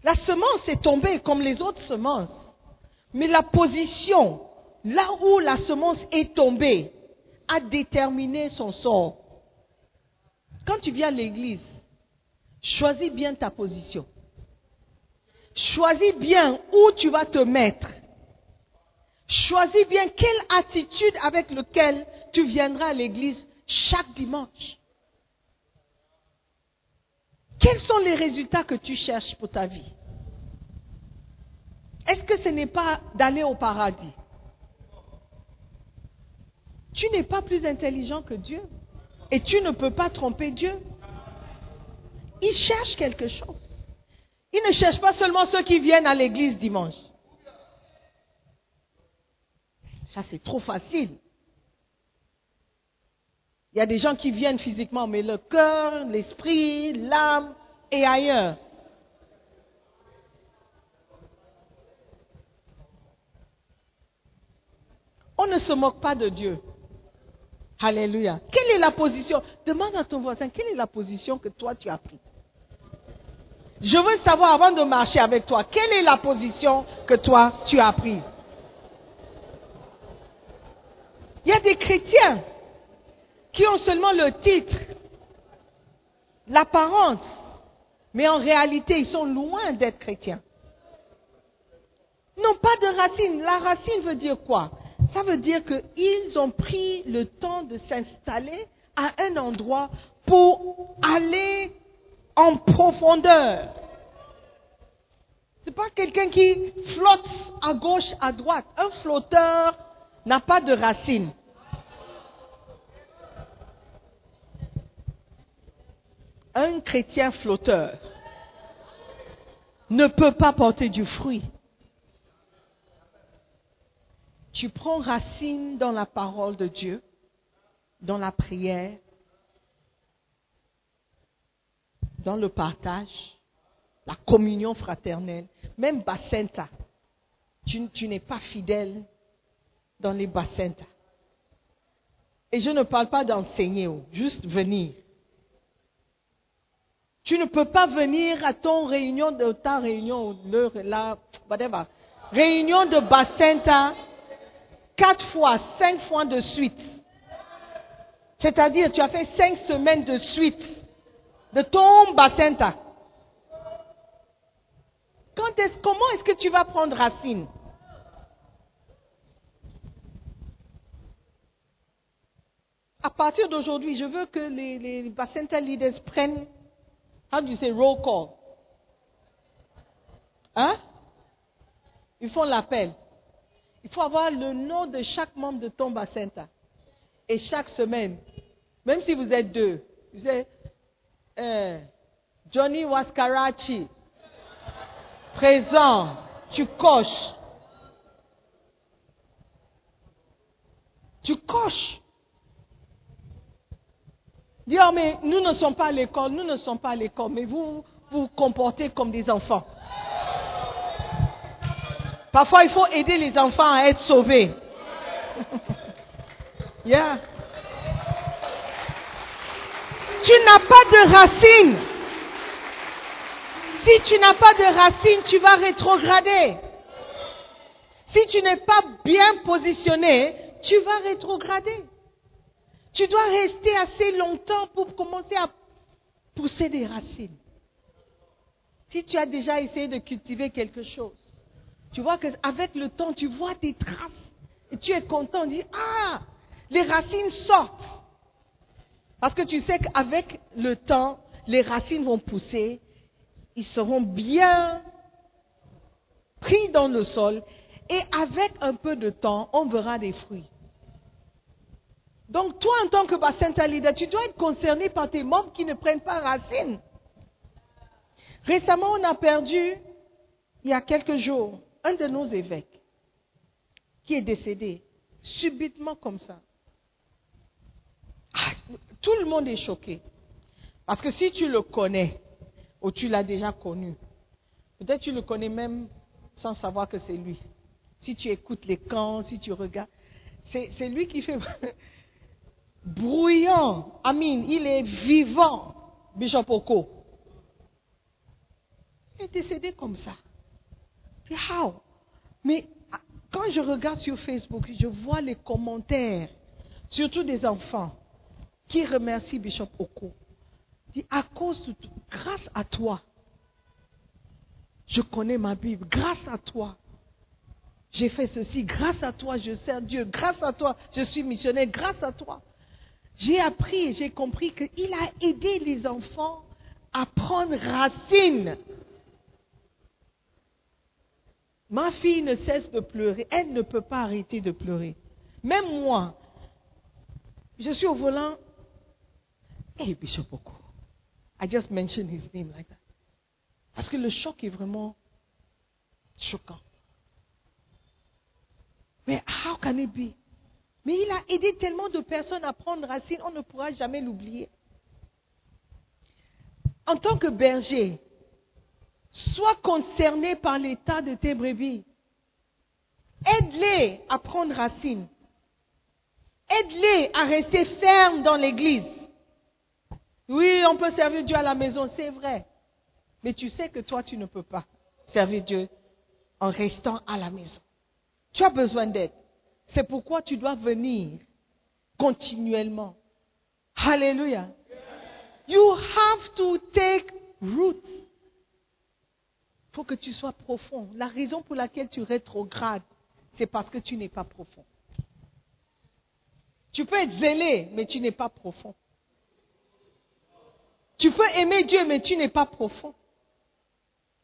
La semence est tombée comme les autres semences. Mais la position, là où la semence est tombée, a déterminé son sort. Quand tu viens à l'église, choisis bien ta position. Choisis bien où tu vas te mettre. Choisis bien quelle attitude avec laquelle tu viendras à l'église chaque dimanche. Quels sont les résultats que tu cherches pour ta vie? Est-ce que ce n'est pas d'aller au paradis? Tu n'es pas plus intelligent que Dieu et tu ne peux pas tromper Dieu. Il cherche quelque chose. Il ne cherche pas seulement ceux qui viennent à l'église dimanche. Ça, c'est trop facile. Il y a des gens qui viennent physiquement, mais le cœur, l'esprit, l'âme est ailleurs. On ne se moque pas de Dieu. Alléluia. Quelle est la position? Demande à ton voisin, quelle est la position que toi tu as prise? Je veux savoir avant de marcher avec toi, quelle est la position que toi tu as prise? Il y a des chrétiens qui ont seulement le titre, l'apparence, mais en réalité, ils sont loin d'être chrétiens. N'ont pas de racine. La racine veut dire quoi? Ça veut dire qu'ils ont pris le temps de s'installer à un endroit pour aller en profondeur. Ce n'est pas quelqu'un qui flotte à gauche, à droite. Un flotteur n'a pas de racine. un chrétien flotteur ne peut pas porter du fruit. Tu prends racine dans la parole de Dieu, dans la prière, dans le partage, la communion fraternelle, même Bacenta. Tu, n'es pas fidèle dans les Bacenta. Et je ne parle pas d'enseigner, juste venir. Tu ne peux pas venir à ton réunion, de ta réunion, là, whatever. Réunion de Bacenta, quatre fois, cinq fois de suite. C'est-à-dire, tu as fait cinq semaines de suite de ton. Quand est comment est-ce que tu vas prendre racine? À partir d'aujourd'hui, je veux que les, les leaders prennent, how do you say, roll call? Hein? Ils font l'appel. Il faut avoir le nom de chaque membre de ton Bacenta. Et chaque semaine, même si vous êtes deux, vous êtes euh, Johnny Waskarachi, présent, tu coches. Tu coches. Dis, oh, mais nous ne sommes pas à l'école, nous ne sommes pas à l'école, mais vous vous comportez comme des enfants. Parfois, il faut aider les enfants à être sauvés. yeah. Tu n'as pas de racines. Si tu n'as pas de racines, tu vas rétrograder. Si tu n'es pas bien positionné, tu vas rétrograder. Tu dois rester assez longtemps pour commencer à pousser des racines. Si tu as déjà essayé de cultiver quelque chose, tu vois qu'avec le temps, tu vois des traces et tu es content, tu dis, ah, les racines sortent. Parce que tu sais qu'avec le temps, les racines vont pousser, ils seront bien pris dans le sol et avec un peu de temps, on verra des fruits. Donc toi, en tant que bassin leader, tu dois être concerné par tes membres qui ne prennent pas racine. Récemment, on a perdu, il y a quelques jours, un de nos évêques qui est décédé subitement comme ça. Ah, tout le monde est choqué. Parce que si tu le connais, ou tu l'as déjà connu, peut-être tu le connais même sans savoir que c'est lui. Si tu écoutes les camps, si tu regardes, c'est lui qui fait bruyant. Amin, il est vivant, Bishop. Il est décédé comme ça. How? Mais quand je regarde sur Facebook, je vois les commentaires, surtout des enfants, qui remercient Bishop Oko. Dit, à cause de grâce à toi, je connais ma Bible, grâce à toi, j'ai fait ceci, grâce à toi, je sers Dieu, grâce à toi, je suis missionnaire, grâce à toi. J'ai appris, j'ai compris qu'il a aidé les enfants à prendre racine. Ma fille ne cesse de pleurer, elle ne peut pas arrêter de pleurer. Même moi, je suis au volant. Hey, Bishop Oko. I just mentioned his name like that. Parce que le choc est vraiment choquant. Mais how can it be? Mais il a aidé tellement de personnes à prendre racine, on ne pourra jamais l'oublier. En tant que berger, sois concerné par l'état de tes brebis. Aide-les à prendre racine. Aide-les à rester fermes dans l'église. Oui, on peut servir Dieu à la maison, c'est vrai. Mais tu sais que toi, tu ne peux pas servir Dieu en restant à la maison. Tu as besoin d'aide. C'est pourquoi tu dois venir continuellement. Alléluia. You have to take root. Il faut que tu sois profond. La raison pour laquelle tu rétrogrades, c'est parce que tu n'es pas profond. Tu peux être zélé, mais tu n'es pas profond. Tu peux aimer Dieu, mais tu n'es pas profond.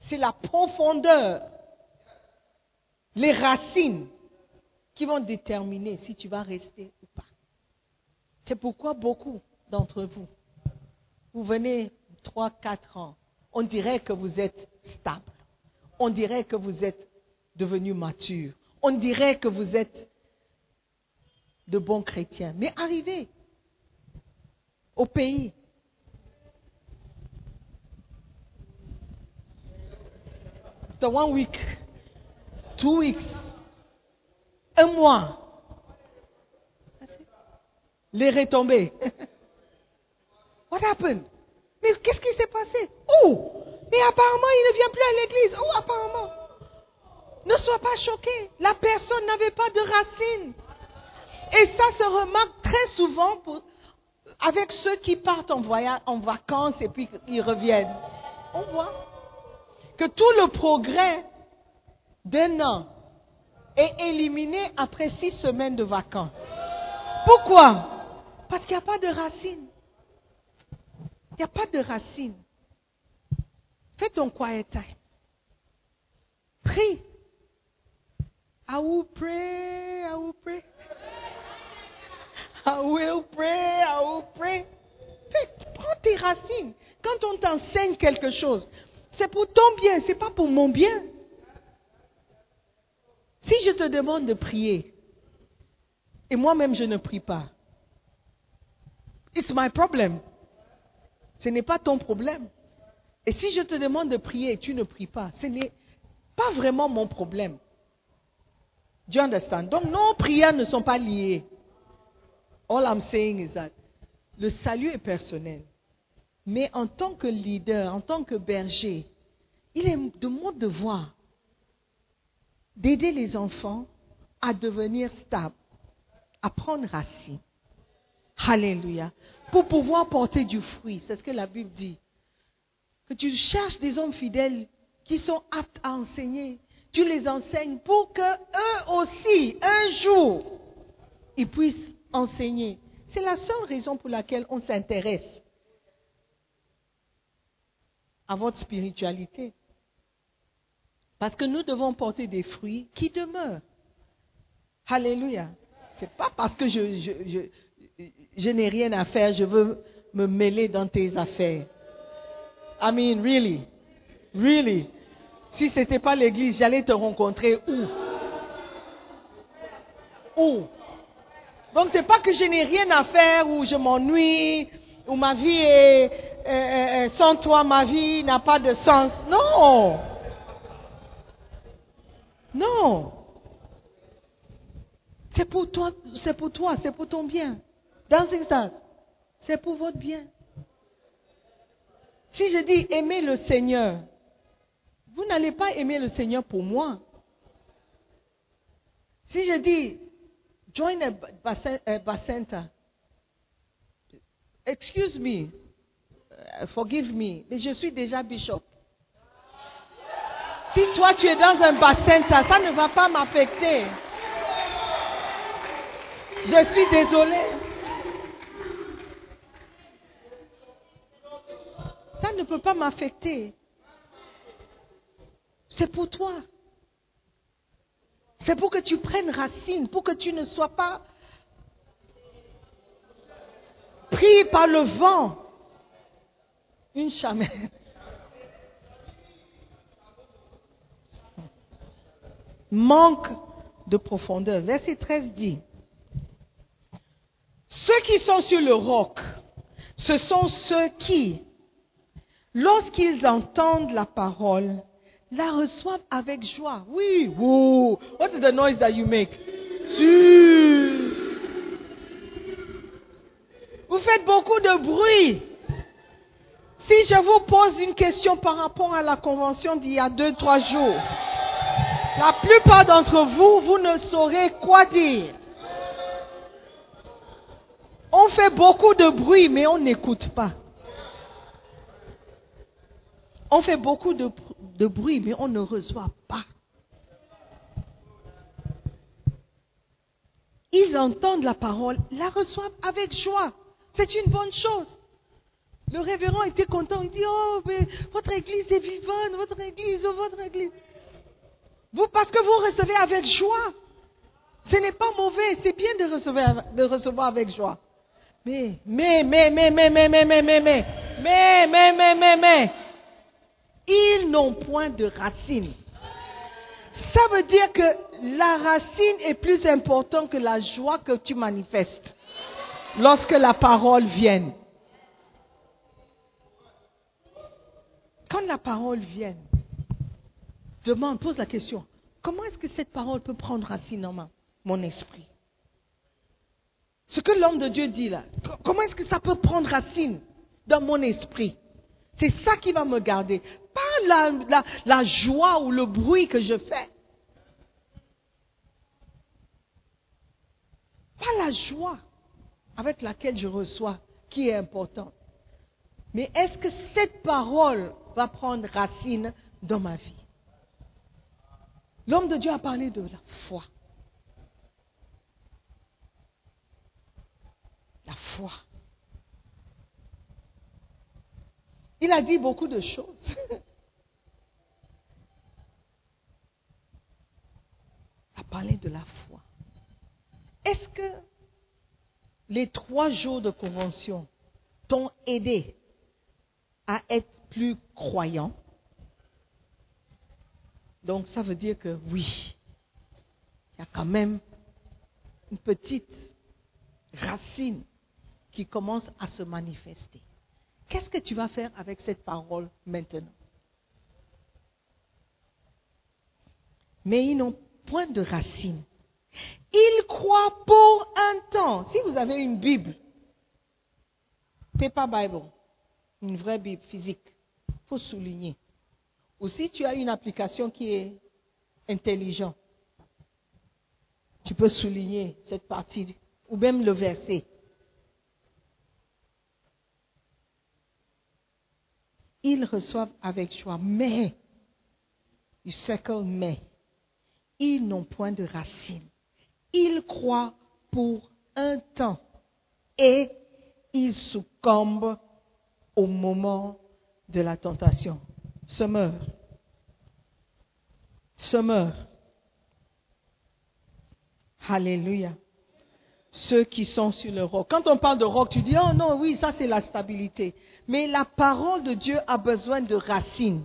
C'est la profondeur, les racines qui vont déterminer si tu vas rester ou pas. C'est pourquoi beaucoup d'entre vous, vous venez 3, 4 ans, on dirait que vous êtes stable. On dirait que vous êtes devenu mature. On dirait que vous êtes de bons chrétiens. Mais arrivez au pays the one week, two weeks, un mois. Les retombées. What happened? Mais qu'est-ce qui s'est passé? Oh! Et apparemment, il ne vient plus à l'église. Oh, apparemment? Ne sois pas choqué. La personne n'avait pas de racines. Et ça se remarque très souvent avec ceux qui partent en voyage, en vacances et puis ils reviennent. On voit que tout le progrès d'un an est éliminé après six semaines de vacances. Pourquoi? Parce qu'il n'y a pas de racines. Il n'y a pas de racines. Fais ton quiet time. Prie. I will pray, I will pray. I will pray, I will pray. Fais, prends tes racines. Quand on t'enseigne quelque chose, c'est pour ton bien, c'est pas pour mon bien. Si je te demande de prier, et moi-même je ne prie pas, it's my problem. Ce n'est pas ton problème. Et si je te demande de prier et tu ne pries pas, ce n'est pas vraiment mon problème. Do you understand? Donc nos prières ne sont pas liées. All I'm saying is that le salut est personnel. Mais en tant que leader, en tant que berger, il est de mon devoir d'aider les enfants à devenir stables, à prendre racine. Alléluia. Pour pouvoir porter du fruit. C'est ce que la Bible dit. Que tu cherches des hommes fidèles qui sont aptes à enseigner. Tu les enseignes pour que eux aussi, un jour, ils puissent enseigner. C'est la seule raison pour laquelle on s'intéresse à votre spiritualité. Parce que nous devons porter des fruits qui demeurent. Alléluia. C'est pas parce que je, je, je, je n'ai rien à faire, je veux me mêler dans tes affaires. I mean, really. Really. Si ce n'était pas l'église, j'allais te rencontrer où? Où? Donc, c'est pas que je n'ai rien à faire ou je m'ennuie ou ma vie est. euh, euh, sans toi, ma vie n'a pas de sens. Non Non C'est pour toi, c'est pour toi, c'est pour ton bien. Dancing Stars, c'est pour votre bien. Si je dis aimer le Seigneur, vous n'allez pas aimer le Seigneur pour moi. Si je dis join a a bacenta, excuse me, forgive me, mais je suis déjà bishop. Si toi tu es dans un bacenta, ça ne va pas m'affecter. Je suis désolée. Ça ne peut pas m'affecter. C'est pour toi. C'est pour que tu prennes racine, pour que tu ne sois pas pris par le vent. Une chamelle. Manque de profondeur. Verset 13 dit, ceux qui sont sur le roc, ce sont ceux qui, lorsqu'ils entendent la parole, la reçoivent avec joie. Oui, woo. What is the noise that you make? Vous faites beaucoup de bruit. Si je vous pose une question par rapport à la convention d'il y a deux, trois jours, la plupart d'entre vous, vous ne saurez quoi dire. On fait beaucoup de bruit, mais on n'écoute pas. On fait beaucoup de, de bruit, mais on ne reçoit pas. Ils entendent la parole, la reçoivent avec joie. C'est une bonne chose. Le révérend était content. Il dit, oh, mais votre église est vivante, votre église, oh, votre église. Vous, parce que vous recevez avec joie. Ce n'est pas mauvais, c'est bien de recevoir, de recevoir avec joie. Mais, mais, mais, mais, mais, mais, mais, mais, mais, mais, mais, mais, mais, mais, mais, ils n'ont point de racine. Ça veut dire que la racine est plus importante que la joie que tu manifestes lorsque la parole vient. Quand la parole vient, demande, pose la question, comment est-ce que cette parole peut prendre racine moi, mon esprit? Ce que l'homme de Dieu dit là, co- comment est-ce que ça peut prendre racine dans mon esprit? C'est ça qui va me garder. Pas la- la joie ou le bruit que je fais. Pas la joie avec laquelle je reçois qui est importante. Mais est-ce que cette parole va prendre racine dans ma vie? L'homme de Dieu a parlé de la foi. La foi. Il a dit beaucoup de choses. Il a parlé de la foi. Est-ce que les trois jours de convention t'ont aidé à être plus croyant Donc ça veut dire que oui, il y a quand même une petite racine qui commence à se manifester. Qu'est-ce que tu vas faire avec cette parole maintenant? Mais ils n'ont point de racine. Ils croient pour un temps. Si vous avez une Bible, paper Bible, une vraie Bible physique, il faut souligner. Ou si tu as une application qui est intelligente, tu peux souligner cette partie, ou même le verset. Ils reçoivent avec joie, mais, du circle mais, ils n'ont point de racine. Ils croient pour un temps et ils succombent au moment de la tentation. Se meurent. Se meurent. Alléluia. Ceux qui sont sur le roc. Quand on parle de roc, tu dis, oh non, oui, ça c'est la stabilité. Mais la parole de Dieu a besoin de racines.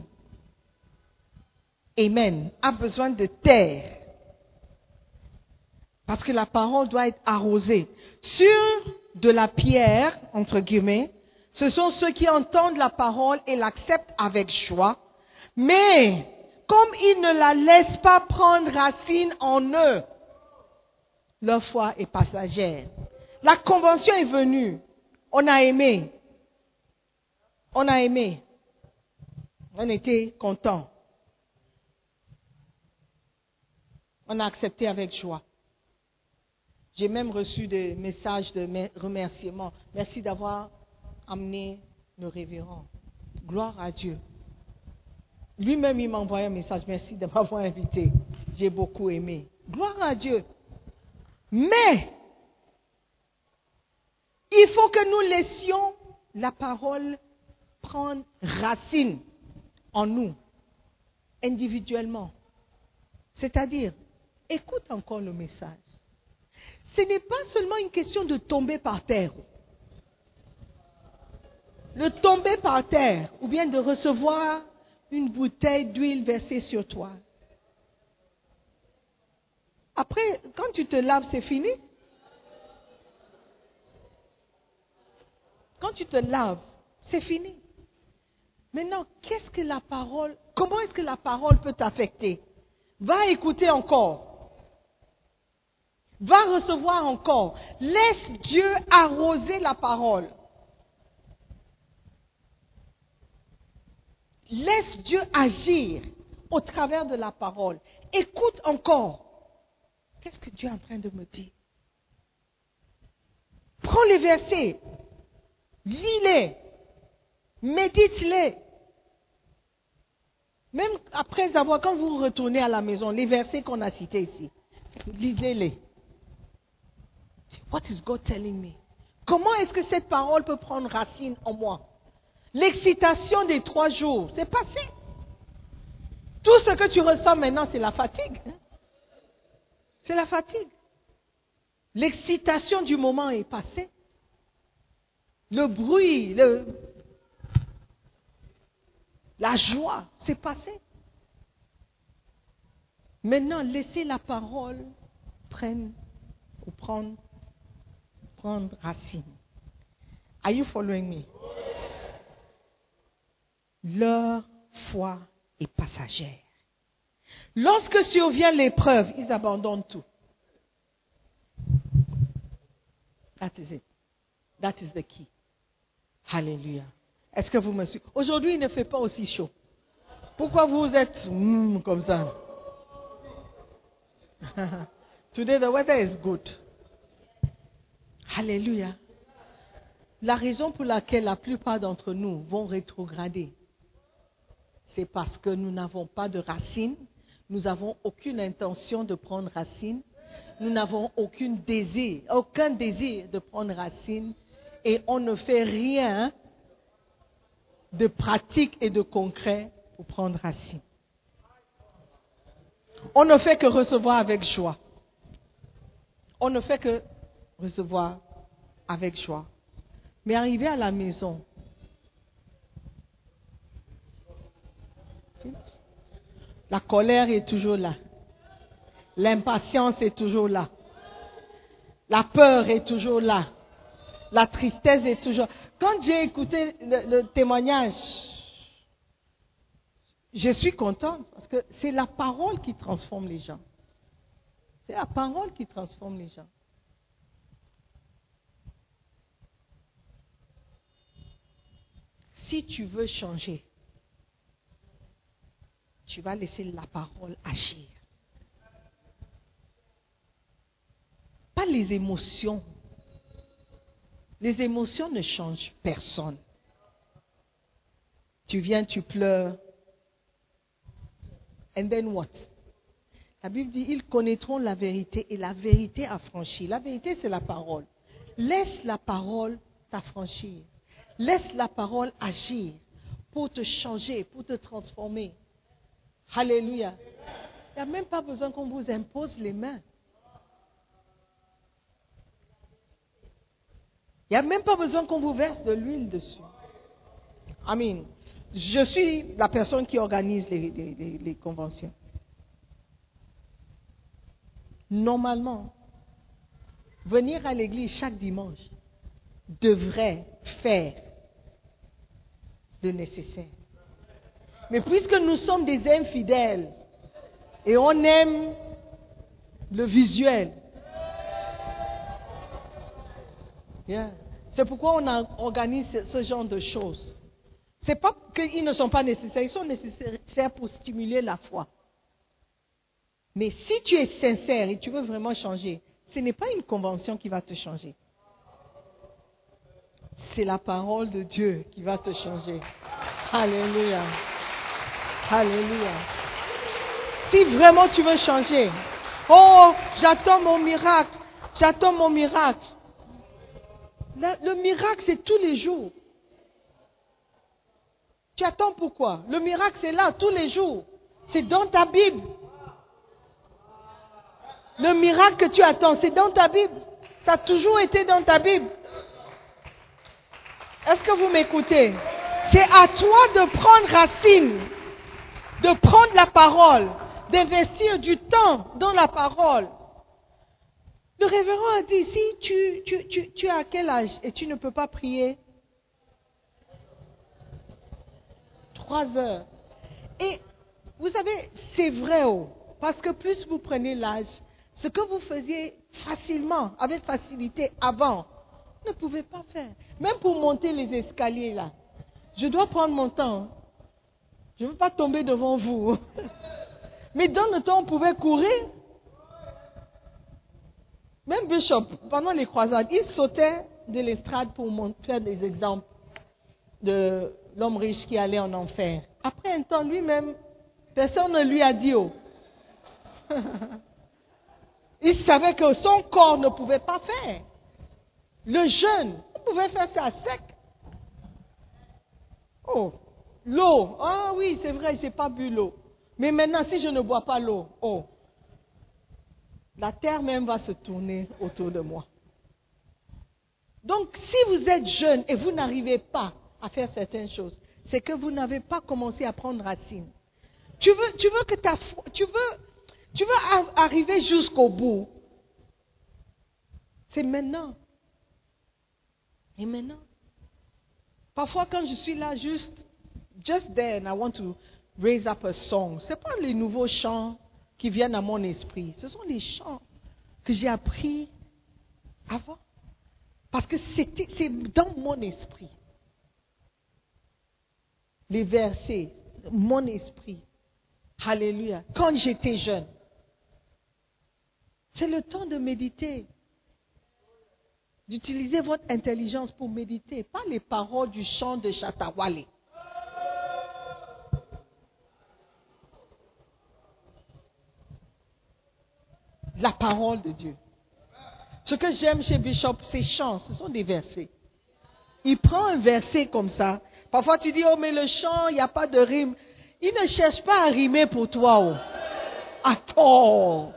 Amen. A besoin de terre. Parce que la parole doit être arrosée. Sur de la pierre, entre guillemets, ce sont ceux qui entendent la parole et l'acceptent avec joie. Mais, comme ils ne la laissent pas prendre racine en eux, leur foi est passagère. La convention est venue. On a aimé. On a aimé. On était content. On a accepté avec joie. J'ai même reçu des messages de remerciement. Merci d'avoir amené le révérend. Gloire à Dieu. Lui-même, il m'a envoyé un message. Merci de m'avoir invité. J'ai beaucoup aimé. Gloire à Dieu. Mais, il faut que nous laissions la parole prendre racine en nous, individuellement. C'est-à-dire, écoute encore le message. Ce n'est pas seulement une question de tomber par terre. Le tomber par terre, ou bien de recevoir une bouteille d'huile versée sur toi. Après, quand tu te laves, c'est fini? Quand tu te laves, c'est fini. Maintenant, qu'est-ce que la parole, comment est-ce que la parole peut t'affecter? Va écouter encore. Va recevoir encore. Laisse Dieu arroser la parole. Laisse Dieu agir au travers de la parole. Écoute encore. Qu'est-ce que Dieu est en train de me dire? Prends les versets, lis-les, médite-les. Même après avoir, quand vous retournez à la maison, les versets qu'on a cités ici, lisez-les. What is God telling me? Comment est-ce que cette parole peut prendre racine en moi? L'excitation des trois jours, c'est passé. Tout ce que tu ressens maintenant, c'est la fatigue. hein. C'est la fatigue. L'excitation du moment est passée. Le bruit, la joie, c'est passé. Maintenant, laissez la parole prendre ou prendre racine. Are you following me? Leur foi est passagère. Lorsque survient l'épreuve, ils abandonnent tout. That is it. That is the key. Alléluia. Est-ce que vous me suivez? Aujourd'hui, il ne fait pas aussi chaud. Pourquoi vous êtes hmm, comme ça? Today, the weather is good. Alléluia. La raison pour laquelle la plupart d'entre nous vont rétrograder, c'est parce que nous n'avons pas de racines, nous n'avons aucune intention de prendre racine, nous n'avons aucun désir, aucun désir de prendre racine et on ne fait rien de pratique et de concret pour prendre racine. On ne fait que recevoir avec joie. On ne fait que recevoir avec joie. Mais arrivé à la maison, la colère est toujours là. L'impatience est toujours là. La peur est toujours là. La tristesse est toujours. Quand j'ai écouté le, témoignage, je suis contente parce que c'est la parole qui transforme les gens. C'est la parole qui transforme les gens. Si tu veux changer, tu vas laisser la parole agir. Pas les émotions. Les émotions ne changent personne. Tu viens, tu pleures. And then what? La Bible dit, ils connaîtront la vérité et la vérité affranchit. La vérité, c'est la parole. Laisse la parole t'affranchir. Laisse la parole agir pour te changer, pour te transformer. Alléluia. Il n'y a même pas besoin qu'on vous impose les mains. Il n'y a même pas besoin qu'on vous verse de l'huile dessus. Amen. Je suis la personne qui organise les, les conventions. Normalement, venir à l'église chaque dimanche devrait faire le nécessaire. Mais puisque nous sommes des infidèles et on aime le visuel, c'est pourquoi on organise ce genre de choses. Ce n'est pas qu'ils ne sont pas nécessaires, ils sont nécessaires pour stimuler la foi. Mais si tu es sincère et tu veux vraiment changer, ce n'est pas une convention qui va te changer. C'est la parole de Dieu qui va te changer. Alléluia. Alléluia. Si vraiment tu veux changer, oh, j'attends mon miracle, j'attends mon miracle. Le, miracle, c'est tous les jours. Tu attends pourquoi? Le miracle, c'est là, tous les jours. C'est dans ta Bible. Le miracle que tu attends, c'est dans ta Bible. Ça a toujours été dans ta Bible. Est-ce que vous m'écoutez? C'est à toi de prendre racine, de prendre la parole, d'investir du temps dans la parole. Le révérend a dit, si tu, tu, tu, as quel âge et tu ne peux pas prier? Trois heures. Et vous savez, c'est vrai, oh, parce que plus vous prenez l'âge, ce que vous faisiez facilement, avec facilité avant, ne pouvez pas faire. Même pour monter les escaliers là. Je dois prendre mon temps. Je ne veux pas tomber devant vous. Mais dans le temps, on pouvait courir. Même Bishop, pendant les croisades, il sautait de l'estrade pour faire des exemples de l'homme riche qui allait en enfer. Après un temps, lui-même, personne ne lui a dit oh. il savait que son corps ne pouvait pas faire. Le jeûne, on pouvait faire ça sec. Oh, l'eau. Ah oui, c'est vrai, je n'ai pas bu l'eau. Mais maintenant, si je ne bois pas l'eau, oh, la terre même va se tourner autour de moi. Donc, si vous êtes jeune et vous n'arrivez pas à faire certaines choses, c'est que vous n'avez pas commencé à prendre racine. Tu veux, tu veux que ta tu veux, tu veux arriver jusqu'au bout. C'est maintenant. Et maintenant, parfois quand je suis là juste, just then I want to raise up a song. Ce pas les nouveaux chants qui viennent à mon esprit. Ce sont les chants que j'ai appris avant. Parce que c'est dans mon esprit. Les versets, mon esprit. Alléluia. Quand j'étais jeune. C'est le temps de méditer. D'utiliser votre intelligence pour méditer, pas les paroles du chant de Chatawale. La parole de Dieu. Ce que j'aime chez Bishop, ces chants, ce sont des versets. Il prend un verset comme ça. Parfois tu dis, oh mais le chant, il n'y a pas de rime. Il ne cherche pas à rimer pour toi. Oh. Attends.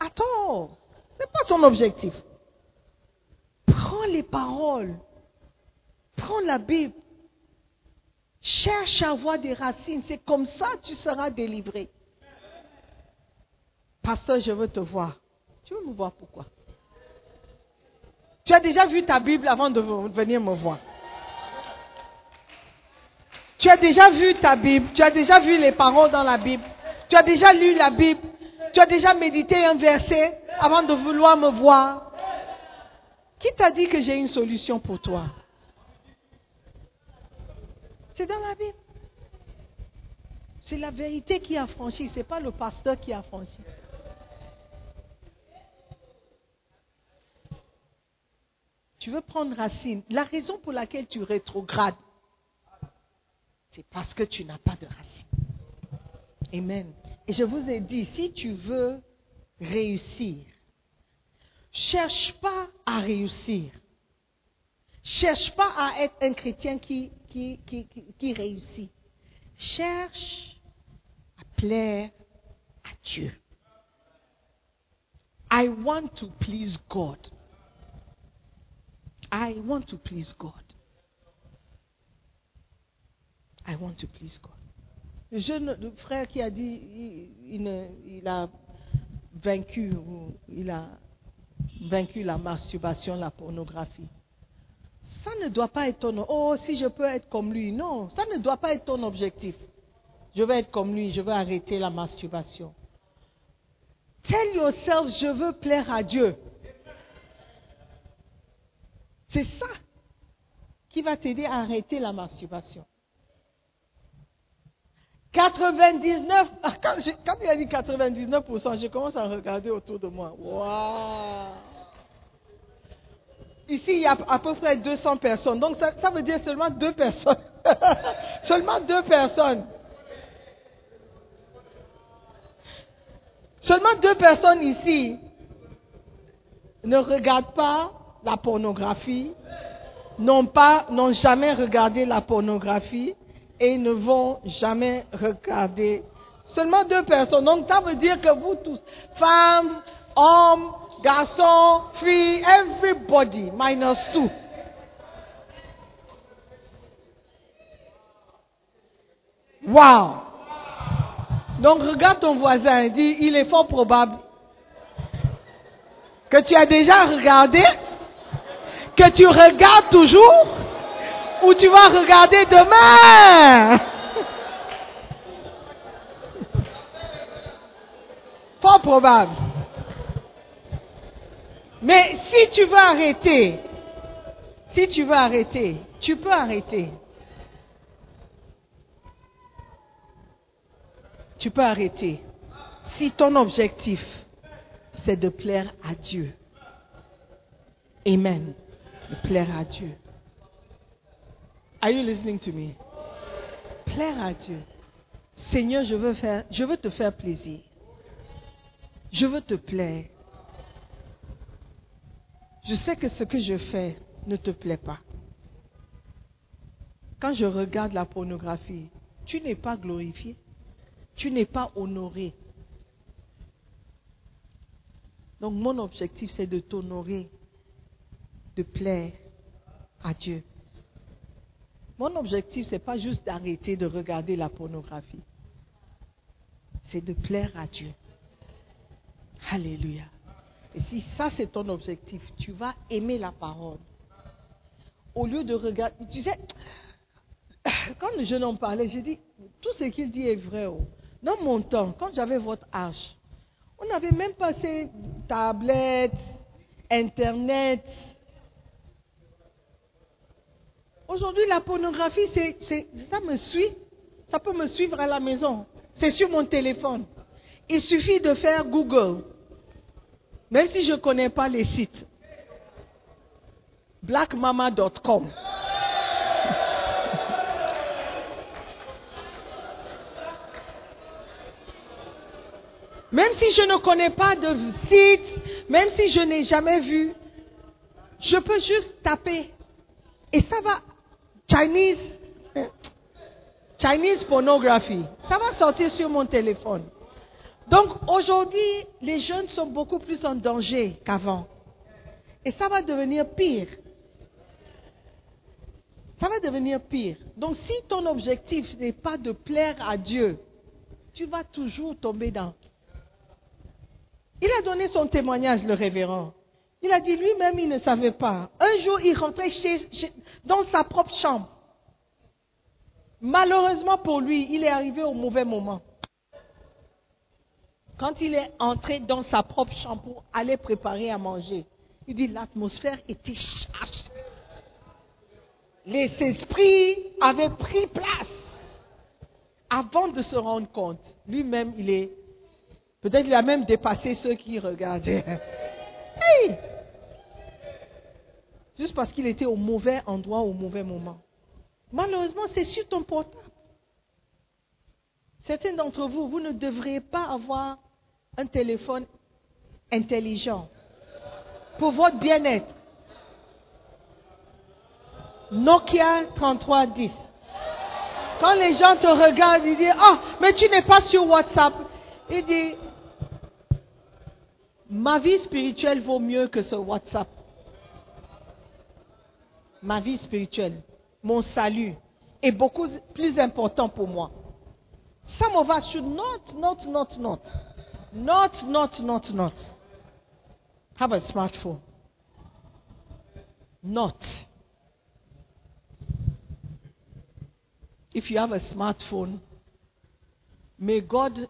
Attends. Ce n'est pas son objectif. Prends les paroles. Prends la Bible. Cherche à avoir des racines. C'est comme ça que tu seras délivré. Pasteur, je veux te voir. Tu veux me voir pourquoi? Tu as déjà vu ta Bible avant de venir me voir. Tu as déjà vu ta Bible. Tu as déjà vu les paroles dans la Bible. Tu as déjà lu la Bible. Tu as déjà médité un verset avant de vouloir me voir. Qui t'a dit que j'ai une solution pour toi? C'est dans la Bible. C'est la vérité qui a franchi, ce n'est pas le pasteur qui a franchi. Tu veux prendre racine. La raison pour laquelle tu rétrogrades, c'est parce que tu n'as pas de racine. Amen. Et je vous ai dit, si tu veux réussir, cherche pas à réussir. Cherche pas à être un chrétien qui, qui, qui, qui, réussit. Cherche à plaire à Dieu. I want to please God. I want to please God. I want to please God. Le frère qui a dit il, a vaincu il a vaincu la masturbation, la pornographie. Ça ne doit pas être ton oh si je peux être comme lui. Non, ça ne doit pas être ton objectif. Je veux être comme lui, je veux arrêter la masturbation. Tell yourself je veux plaire à Dieu. C'est ça qui va t'aider à arrêter la masturbation. 99, ah, quand, quand il a dit 99%, je commence à regarder autour de moi. Waouh! Ici, il y a à peu près 200 personnes. Donc, ça veut dire seulement deux personnes. seulement deux personnes. Seulement deux personnes ici ne regardent pas la pornographie, n'ont pas, n'ont jamais regardé la pornographie et ne vont jamais regarder. Seulement deux personnes. Donc ça veut dire que vous tous, femmes, hommes, garçons, filles, everybody, minus two. Wow. Donc regarde ton voisin et dis, il est fort probable que tu as déjà regardé, que tu regardes toujours, ou tu vas regarder demain. Fort probable. Mais si tu veux arrêter, si tu veux arrêter, tu peux arrêter. Tu peux arrêter. Si ton objectif, c'est de plaire à Dieu. Amen. Plaire à Dieu. Are you listening to me? Plaire à Dieu. Seigneur, je veux faire, je veux te faire plaisir. Je veux te plaire. Je sais que ce que je fais ne te plaît pas. Quand je regarde la pornographie, tu n'es pas glorifié. Tu n'es pas honoré. Donc mon objectif, c'est de t'honorer, de plaire à Dieu. Mon objectif, ce n'est pas juste d'arrêter de regarder la pornographie. C'est de plaire à Dieu. Alléluia. Et si ça, c'est ton objectif, tu vas aimer la parole. Au lieu de regarder... Tu sais, quand le jeune homme parlait, j'ai dit, tout ce qu'il dit est vrai. oh. Dans mon temps, quand j'avais votre âge, on n'avait même pas ces tablettes, Internet. Aujourd'hui, la pornographie, ça me suit. Ça peut me suivre à la maison. C'est sur mon téléphone. Il suffit de faire Google. Même si je ne connais pas les sites. blackmama.com. Même si je ne connais pas de site, même si je n'ai jamais vu, je peux juste taper. Et ça va, Chinese, Chinese pornography, ça va sortir sur mon téléphone. Donc aujourd'hui, les jeunes sont beaucoup plus en danger qu'avant. Et ça va devenir pire. Ça va devenir pire. Donc si ton objectif n'est pas de plaire à Dieu, tu vas toujours tomber dans. Il a donné son témoignage, le révérend. Il a dit lui-même, il ne savait pas. Un jour, il rentrait dans sa propre chambre. Malheureusement pour lui, il est arrivé au mauvais moment. Quand il est entré dans sa propre chambre pour aller préparer à manger, il dit l'atmosphère était chargée. Les esprits avaient pris place. Avant de se rendre compte, lui-même, il est. Peut-être il a même dépassé ceux qui regardaient. Juste parce qu'il était au mauvais endroit au mauvais moment. Malheureusement, c'est sur ton portable. Certains d'entre vous, vous ne devriez pas avoir un téléphone intelligent pour votre bien-être. Nokia 3310. Quand les gens te regardent, ils disent, ah, mais tu n'es pas sur WhatsApp. Il dit, ma vie spirituelle vaut mieux que ce WhatsApp. Ma vie spirituelle, mon salut est beaucoup plus important pour moi. Some of us should not, not, not, not, not, not, not, not have a smartphone. Not. If you have a smartphone, may God,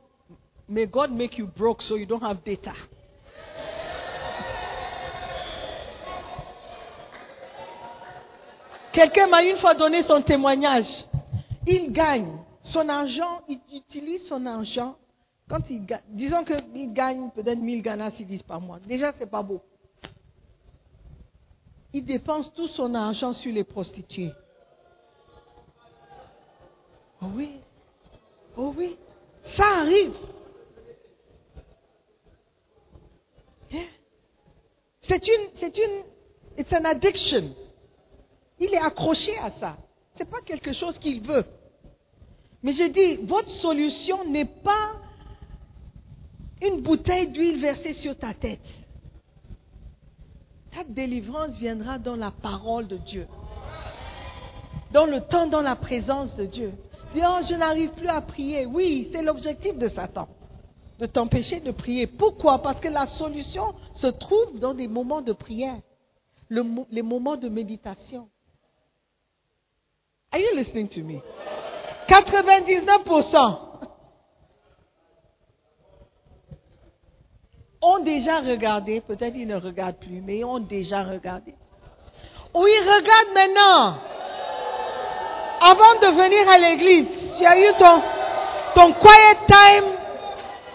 may God make you broke so you don't have data. Quelqu'un m'a une fois donné son témoignage. Il gagne son argent, il utilise son argent. Quand il gagne, disons qu'il gagne peut-être 1000 Ghana disent par mois. Déjà, c'est pas beau. Il dépense tout son argent sur les prostituées. Oh oui. Oh oui. Ça arrive. Yeah. C'est une, c'est une, it's an addiction. Il est accroché à ça. Ce n'est pas quelque chose qu'il veut. Mais je dis, votre solution n'est pas une bouteille d'huile versée sur ta tête. Ta délivrance viendra dans la parole de Dieu. Dans le temps, dans la présence de Dieu. Dis, oh, je n'arrive plus à prier. Oui, c'est l'objectif de Satan. De t'empêcher de prier. Pourquoi? Parce que la solution se trouve dans des moments de prière. Les moments de méditation. Are you listening to me? 99% ont déjà regardé, peut-être ils ne regardent plus, mais ils ont déjà regardé. Ou ils regardent maintenant. Avant de venir à l'église, tu as eu ton, ton quiet time.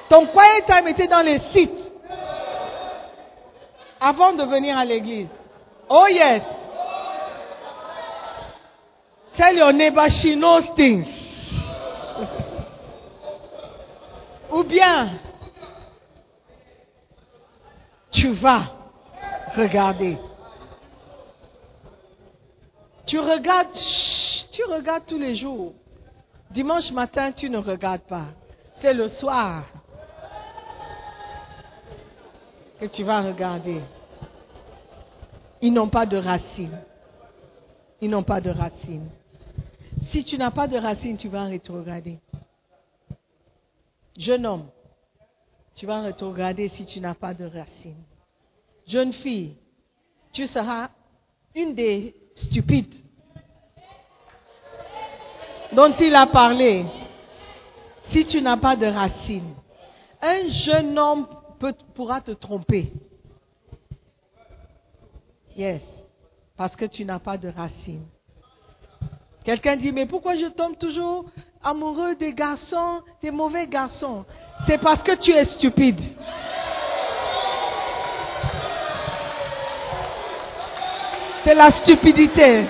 Ton quiet time était dans les sites. Avant de venir à l'église. Oh yes. Tell your neighbor she knows things. Ou bien, tu vas regarder. Tu regardes, tu regardes tous les jours. Dimanche matin, tu ne regardes pas. C'est le soir que tu vas regarder. Ils n'ont pas de racines. Ils n'ont pas de racines. Si tu n'as pas de racines, tu vas rétrograder. Jeune homme, tu vas rétrograder si tu n'as pas de racines. Jeune fille, tu seras une des stupides dont il a parlé si tu n'as pas de racines. Un jeune homme pourra te tromper. Yes, parce que tu n'as pas de racines. Quelqu'un dit, mais pourquoi je tombe toujours amoureux des garçons, des mauvais garçons? C'est parce que tu es stupide. C'est la stupidité.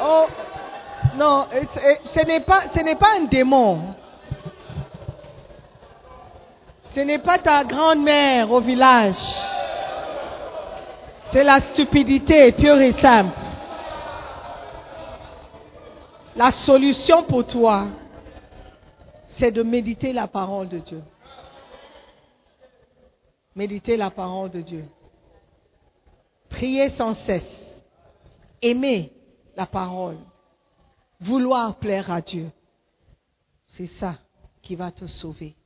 Oh, non, it- ce n'est pas, ce n'est pas un démon. Ce n'est pas ta grand-mère au village. C'est la stupidité pure et simple. La solution pour toi, c'est de méditer la parole de Dieu. Méditer la parole de Dieu. Prier sans cesse. Aimer la parole. Vouloir plaire à Dieu. C'est ça qui va te sauver.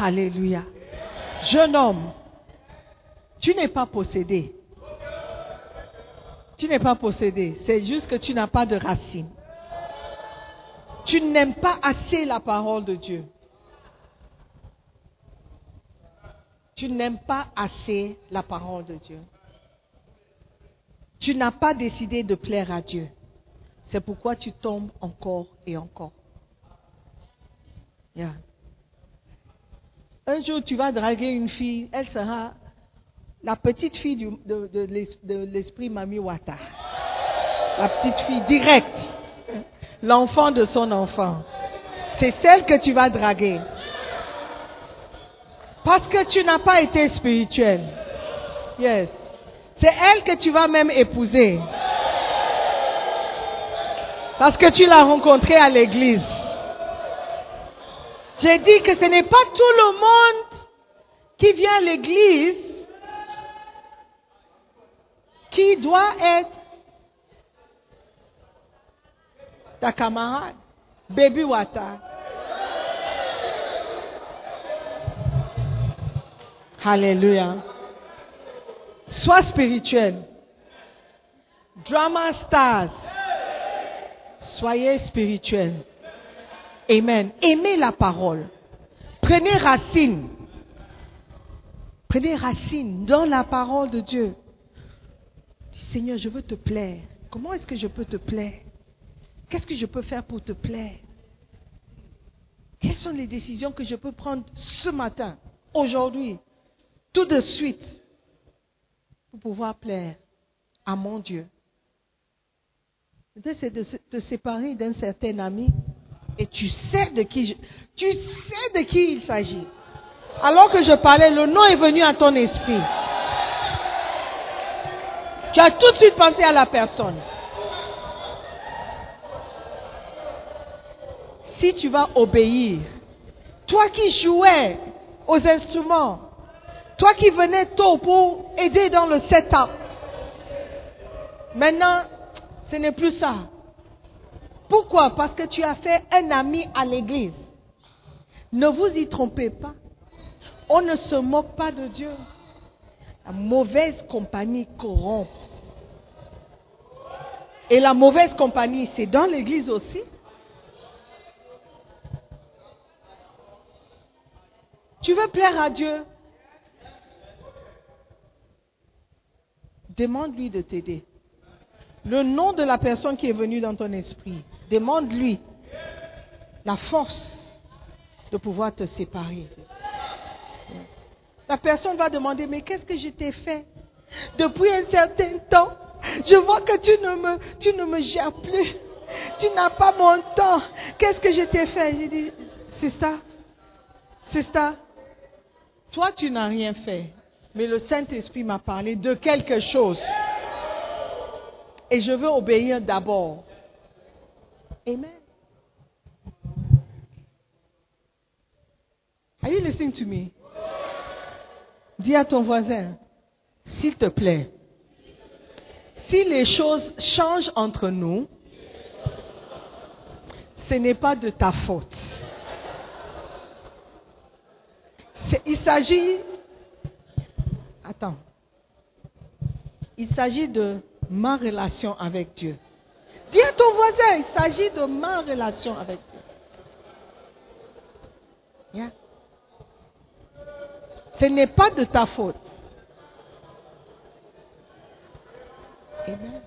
Alléluia. Jeune homme, tu n'es pas possédé. Tu n'es pas possédé. C'est juste que tu n'as pas de racines. Tu n'aimes pas assez la parole de Dieu. Tu n'aimes pas assez la parole de Dieu. Tu n'as pas décidé de plaire à Dieu. C'est pourquoi tu tombes encore et encore. Un jour, tu vas draguer une fille, elle sera la petite fille de l'esprit Mami Wata. La petite fille directe. L'enfant de son enfant. C'est celle que tu vas draguer. Parce que tu n'as pas été spirituel. Yes. C'est elle que tu vas même épouser. Parce que tu l'as rencontrée à l'église. J'ai dit que ce n'est pas tout le monde qui vient à l'église qui doit être ta camarade? Baby Wata. Alléluia. Sois spirituel. Drama stars. Soyez spirituel. Amen. Aimez la parole. Prenez racine. Prenez racine dans la parole de Dieu. Seigneur, je veux te plaire. Comment est-ce que je peux te plaire? Qu'est-ce que je peux faire pour te plaire? Quelles sont les décisions que je peux prendre ce matin, aujourd'hui, tout de suite, pour pouvoir plaire à mon Dieu? C'est de te séparer d'un certain ami et tu sais de qui tu sais de qui il s'agit. Alors que je parlais, le nom est venu à ton esprit. Tu as tout de suite pensé à la personne. Si tu vas obéir, toi qui jouais aux instruments, toi qui venais tôt pour aider dans le setup, maintenant, ce n'est plus ça. Pourquoi? Parce que tu as fait un ami à l'église. Ne vous y trompez pas. On ne se moque pas de Dieu. La mauvaise compagnie corrompt. Et la mauvaise compagnie, c'est dans l'église aussi. Tu veux plaire à Dieu? Demande-lui de t'aider. Le nom de la personne qui est venue dans ton esprit, demande-lui la force de pouvoir te séparer. La personne va demander, mais qu'est-ce que je t'ai fait? Depuis un certain temps, je vois que tu ne me, tu gères plus. Tu n'as pas mon temps. Qu'est-ce que je t'ai fait? J'ai dit, c'est ça. C'est ça. Toi, tu n'as rien fait. Mais le Saint-Esprit m'a parlé de quelque chose. Et je veux obéir d'abord. Amen. Are you listening to me? Dis à ton voisin, s'il te plaît, si les choses changent entre nous, ce n'est pas de ta faute. Il s'agit... Attends. Il s'agit de ma relation avec Dieu. Dis à ton voisin, il s'agit de ma relation avec Dieu. Ce n'est pas de ta faute. Amen.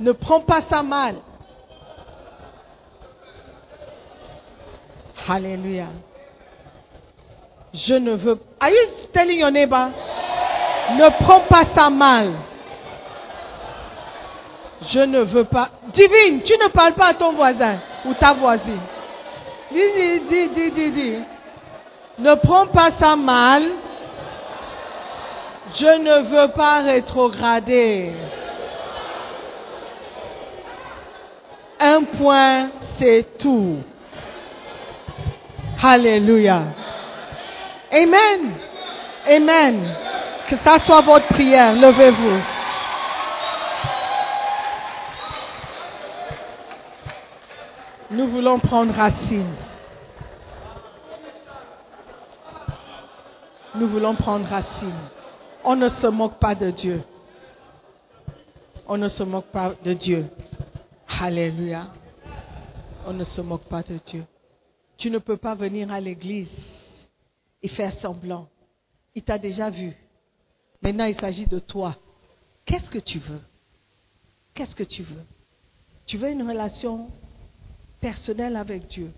Ne prends pas ça mal. Alléluia. Je ne veux. Are you telling your neighbor? Ne prends pas ça mal. Je ne veux pas. Divine, tu ne parles pas à ton voisin ou ta voisine. Dis, dis, dis, dis, dis, dis. Ne prends pas ça mal. Je ne veux pas rétrograder. Un point, c'est tout. Alléluia. Amen. Amen. Que ça soit votre prière. Levez-vous. Nous voulons prendre racine. Nous voulons prendre racine. On ne se moque pas de Dieu. On ne se moque pas de Dieu. Alléluia. On ne se moque pas de Dieu. Tu ne peux pas venir à l'église et faire semblant. Il t'a déjà vu. Maintenant, il s'agit de toi. Qu'est-ce que tu veux? Qu'est-ce que tu veux? Tu veux une relation personnelle avec Dieu?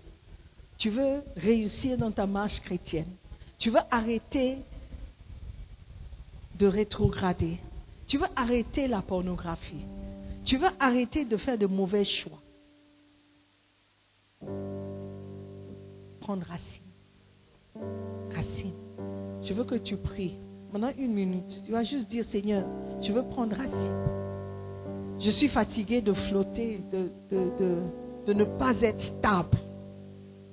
Tu veux réussir dans ta marche chrétienne? Tu veux arrêter de rétrograder. Tu veux arrêter la pornographie. Tu veux arrêter de faire de mauvais choix. Prendre racine. Racine. Je veux que tu pries. Pendant une minute, tu vas juste dire, Seigneur, je veux prendre racine. Je suis fatigué de flotter, de, ne pas être stable.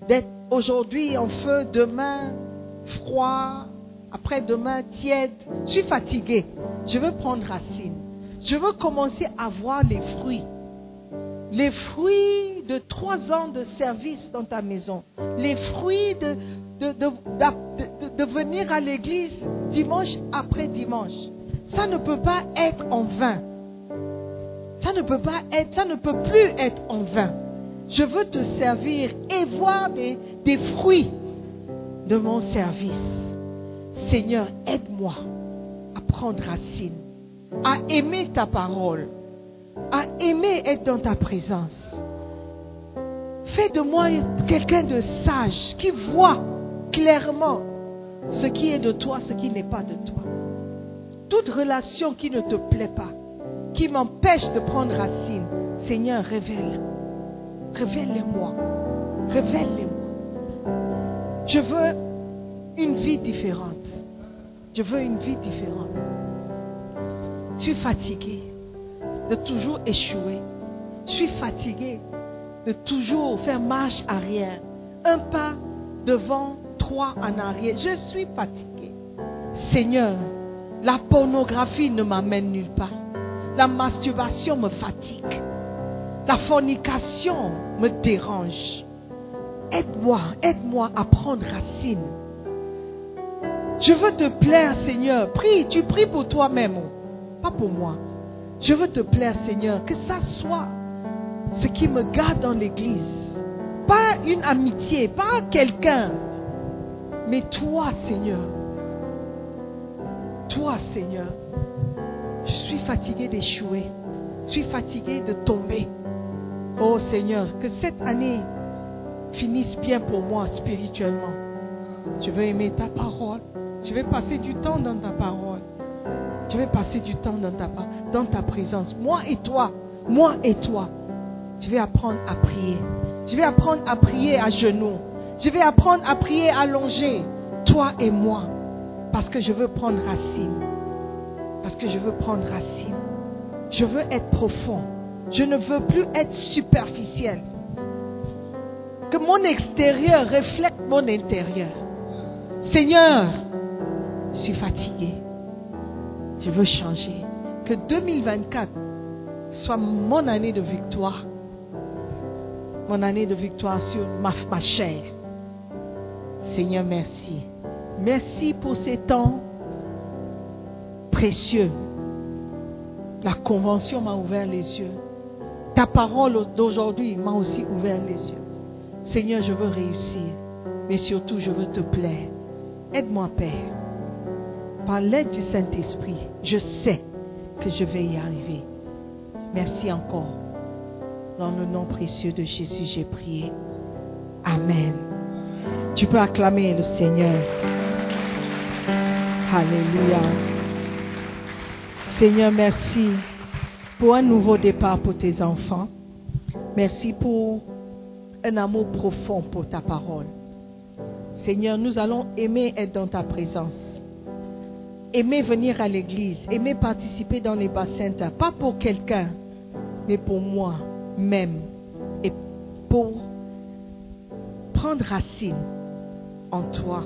D'être aujourd'hui en feu, demain froid, après-demain tiède. Je suis fatigué. Je veux prendre racine. Je veux commencer à voir les fruits. Les fruits de trois ans de service dans ta maison. Les fruits de, venir à l'église dimanche après dimanche. Ça ne peut pas être en vain. Ça ne peut pas être, ça ne peut plus être en vain. Je veux te servir et voir des fruits de mon service. Seigneur, aide-moi à prendre racine, à aimer ta parole, à aimer être dans ta présence. Fais de moi quelqu'un de sage qui voit clairement ce qui est de toi, ce qui n'est pas de toi. Toute relation qui ne te plaît pas, qui m'empêche de prendre racine, Seigneur, révèle. Révèle-les-moi. Révèle-les-moi. Je veux une vie différente. Je veux une vie différente. Je suis fatigué de toujours échouer. Je suis fatigué de toujours faire marche arrière. Un pas devant, trois en arrière. Je suis fatigué. Seigneur, la pornographie ne m'amène nulle part. La masturbation me fatigue. La fornication me dérange. Aide-moi, aide-moi à prendre racine. Je veux te plaire, Seigneur. Prie, tu pries pour toi-même, pas pour moi. Je veux te plaire, Seigneur, que ça soit ce qui me garde dans l'église. Pas une amitié, pas quelqu'un, mais toi, Seigneur. Toi, Seigneur. Je suis fatigué d'échouer. Je suis fatigué de tomber. Oh Seigneur, que cette année finisse bien pour moi spirituellement. Je veux aimer ta parole. Je vais passer du temps dans ta parole. Je vais passer du temps dans ta, dans ta présence. Moi et toi. Moi et toi. Je vais apprendre à prier. Je vais apprendre à prier à genoux. Je vais apprendre à prier allongé. Toi et moi. Parce que je veux prendre racine. Parce que je veux prendre racine. Je veux être profond. Je ne veux plus être superficiel. Que mon extérieur reflète mon intérieur. Seigneur, je suis fatigué. Je veux changer. Que 2024 soit mon année de victoire. Mon année de victoire sur ma, chair. Seigneur, merci. Merci pour ces temps précieux. La convention m'a ouvert les yeux. Ta parole d'aujourd'hui m'a aussi ouvert les yeux. Seigneur, je veux réussir, mais surtout je veux te plaire. Aide-moi, Père. Par l'aide du Saint-Esprit, je sais que je vais y arriver. Merci encore. Dans le nom précieux de Jésus, j'ai prié. Amen. Tu peux acclamer le Seigneur. Alléluia. Seigneur, merci pour un nouveau départ pour tes enfants. Merci pour un amour profond pour ta parole. Seigneur, nous allons aimer être dans ta présence. Aimer venir à l'église, aimer participer dans les bassins, pas pour quelqu'un, mais pour moi même. Et pour prendre racine en toi.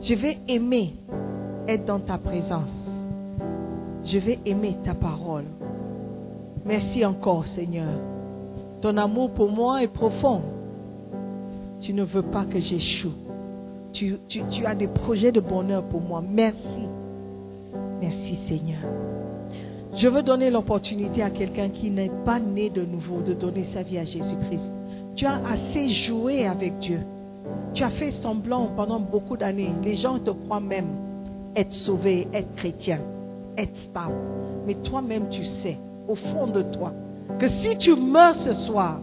Je vais aimer être dans ta présence. Je vais aimer ta parole. Merci encore, Seigneur. Ton amour pour moi est profond. Tu ne veux pas que j'échoue. Tu, as des projets de bonheur pour moi. Merci. Merci, Seigneur. Je veux donner l'opportunité à quelqu'un qui n'est pas né de nouveau de donner sa vie à Jésus-Christ. Tu as assez joué avec Dieu. Tu as fait semblant pendant beaucoup d'années. Les gens te croient même être sauvé, être chrétien, être stable. Mais toi-même, tu sais, au fond de toi, que si tu meurs ce soir,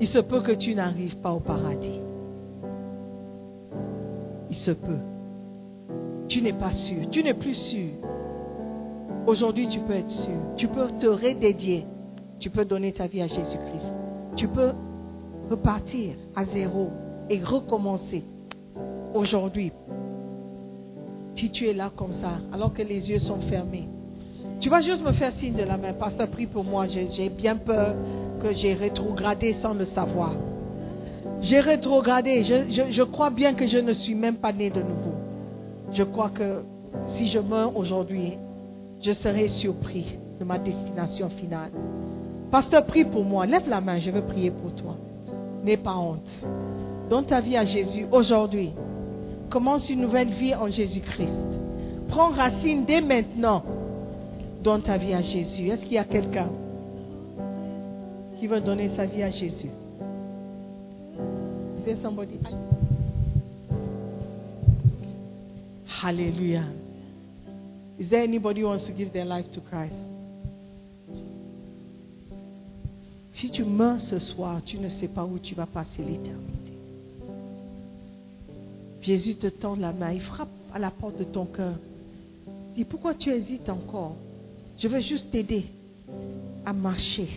il se peut que tu n'arrives pas au paradis. Il se peut. Tu n'es pas sûr. Tu n'es plus sûr. Aujourd'hui, tu peux être sûr. Tu peux te redédier. Tu peux donner ta vie à Jésus-Christ. Tu peux repartir à zéro et recommencer aujourd'hui. Si tu es là comme ça, alors que les yeux sont fermés, tu vas juste me faire signe de la main. Pasteur, prie pour moi. J'ai bien peur que j'ai rétrogradé sans le savoir. J'ai rétrogradé. Je, crois bien que je ne suis même pas né de nouveau. Je crois que si je meurs aujourd'hui, je serai surpris de ma destination finale. Pasteur, prie pour moi. Lève la main, je veux prier pour toi. N'aie pas honte. Donne ta vie à Jésus aujourd'hui. Commence une nouvelle vie en Jésus-Christ. Prends racine dès maintenant. Donne ta vie à Jésus. Est-ce qu'il y a quelqu'un? Qui veut donner sa vie à Jésus? Is there somebody? Hallelujah. Is there anybody who wants to give their life to Christ? Si tu meurs ce soir, tu ne sais pas où tu vas passer l'éternité. Jésus te tend la main, il frappe à la porte de ton cœur. Dis, pourquoi tu hésites encore? Je veux juste t'aider à marcher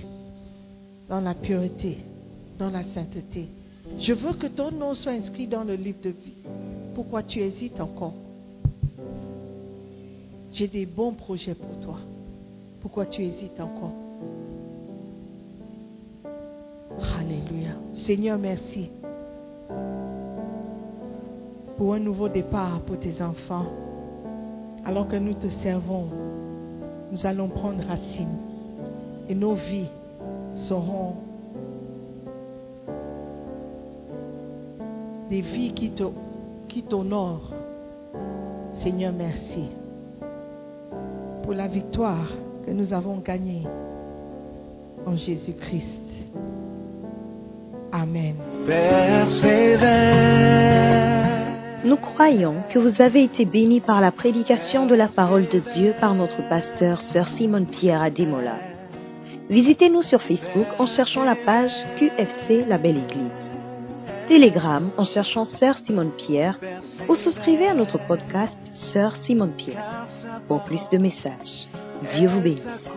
dans la pureté, dans la sainteté. Je veux que ton nom soit inscrit dans le livre de vie. Pourquoi tu hésites encore? J'ai des bons projets pour toi. Pourquoi tu hésites encore? Alléluia. Seigneur, merci pour un nouveau départ pour tes enfants. Alors que nous te servons, nous allons prendre racine et nos vies seront des vies qui te- qui t'honorent. Seigneur, merci pour la victoire que nous avons gagnée en Jésus-Christ. Amen. Nous croyons que vous avez été bénis par la prédication de la parole de Dieu par notre pasteur, Sœur Simone Pierre Ademola. Visitez-nous sur Facebook en cherchant la page QFC La Belle Église. Telegram en cherchant Sœur Simone Pierre ou souscrivez à notre podcast Sœur Simone Pierre pour plus de messages. Dieu vous bénisse.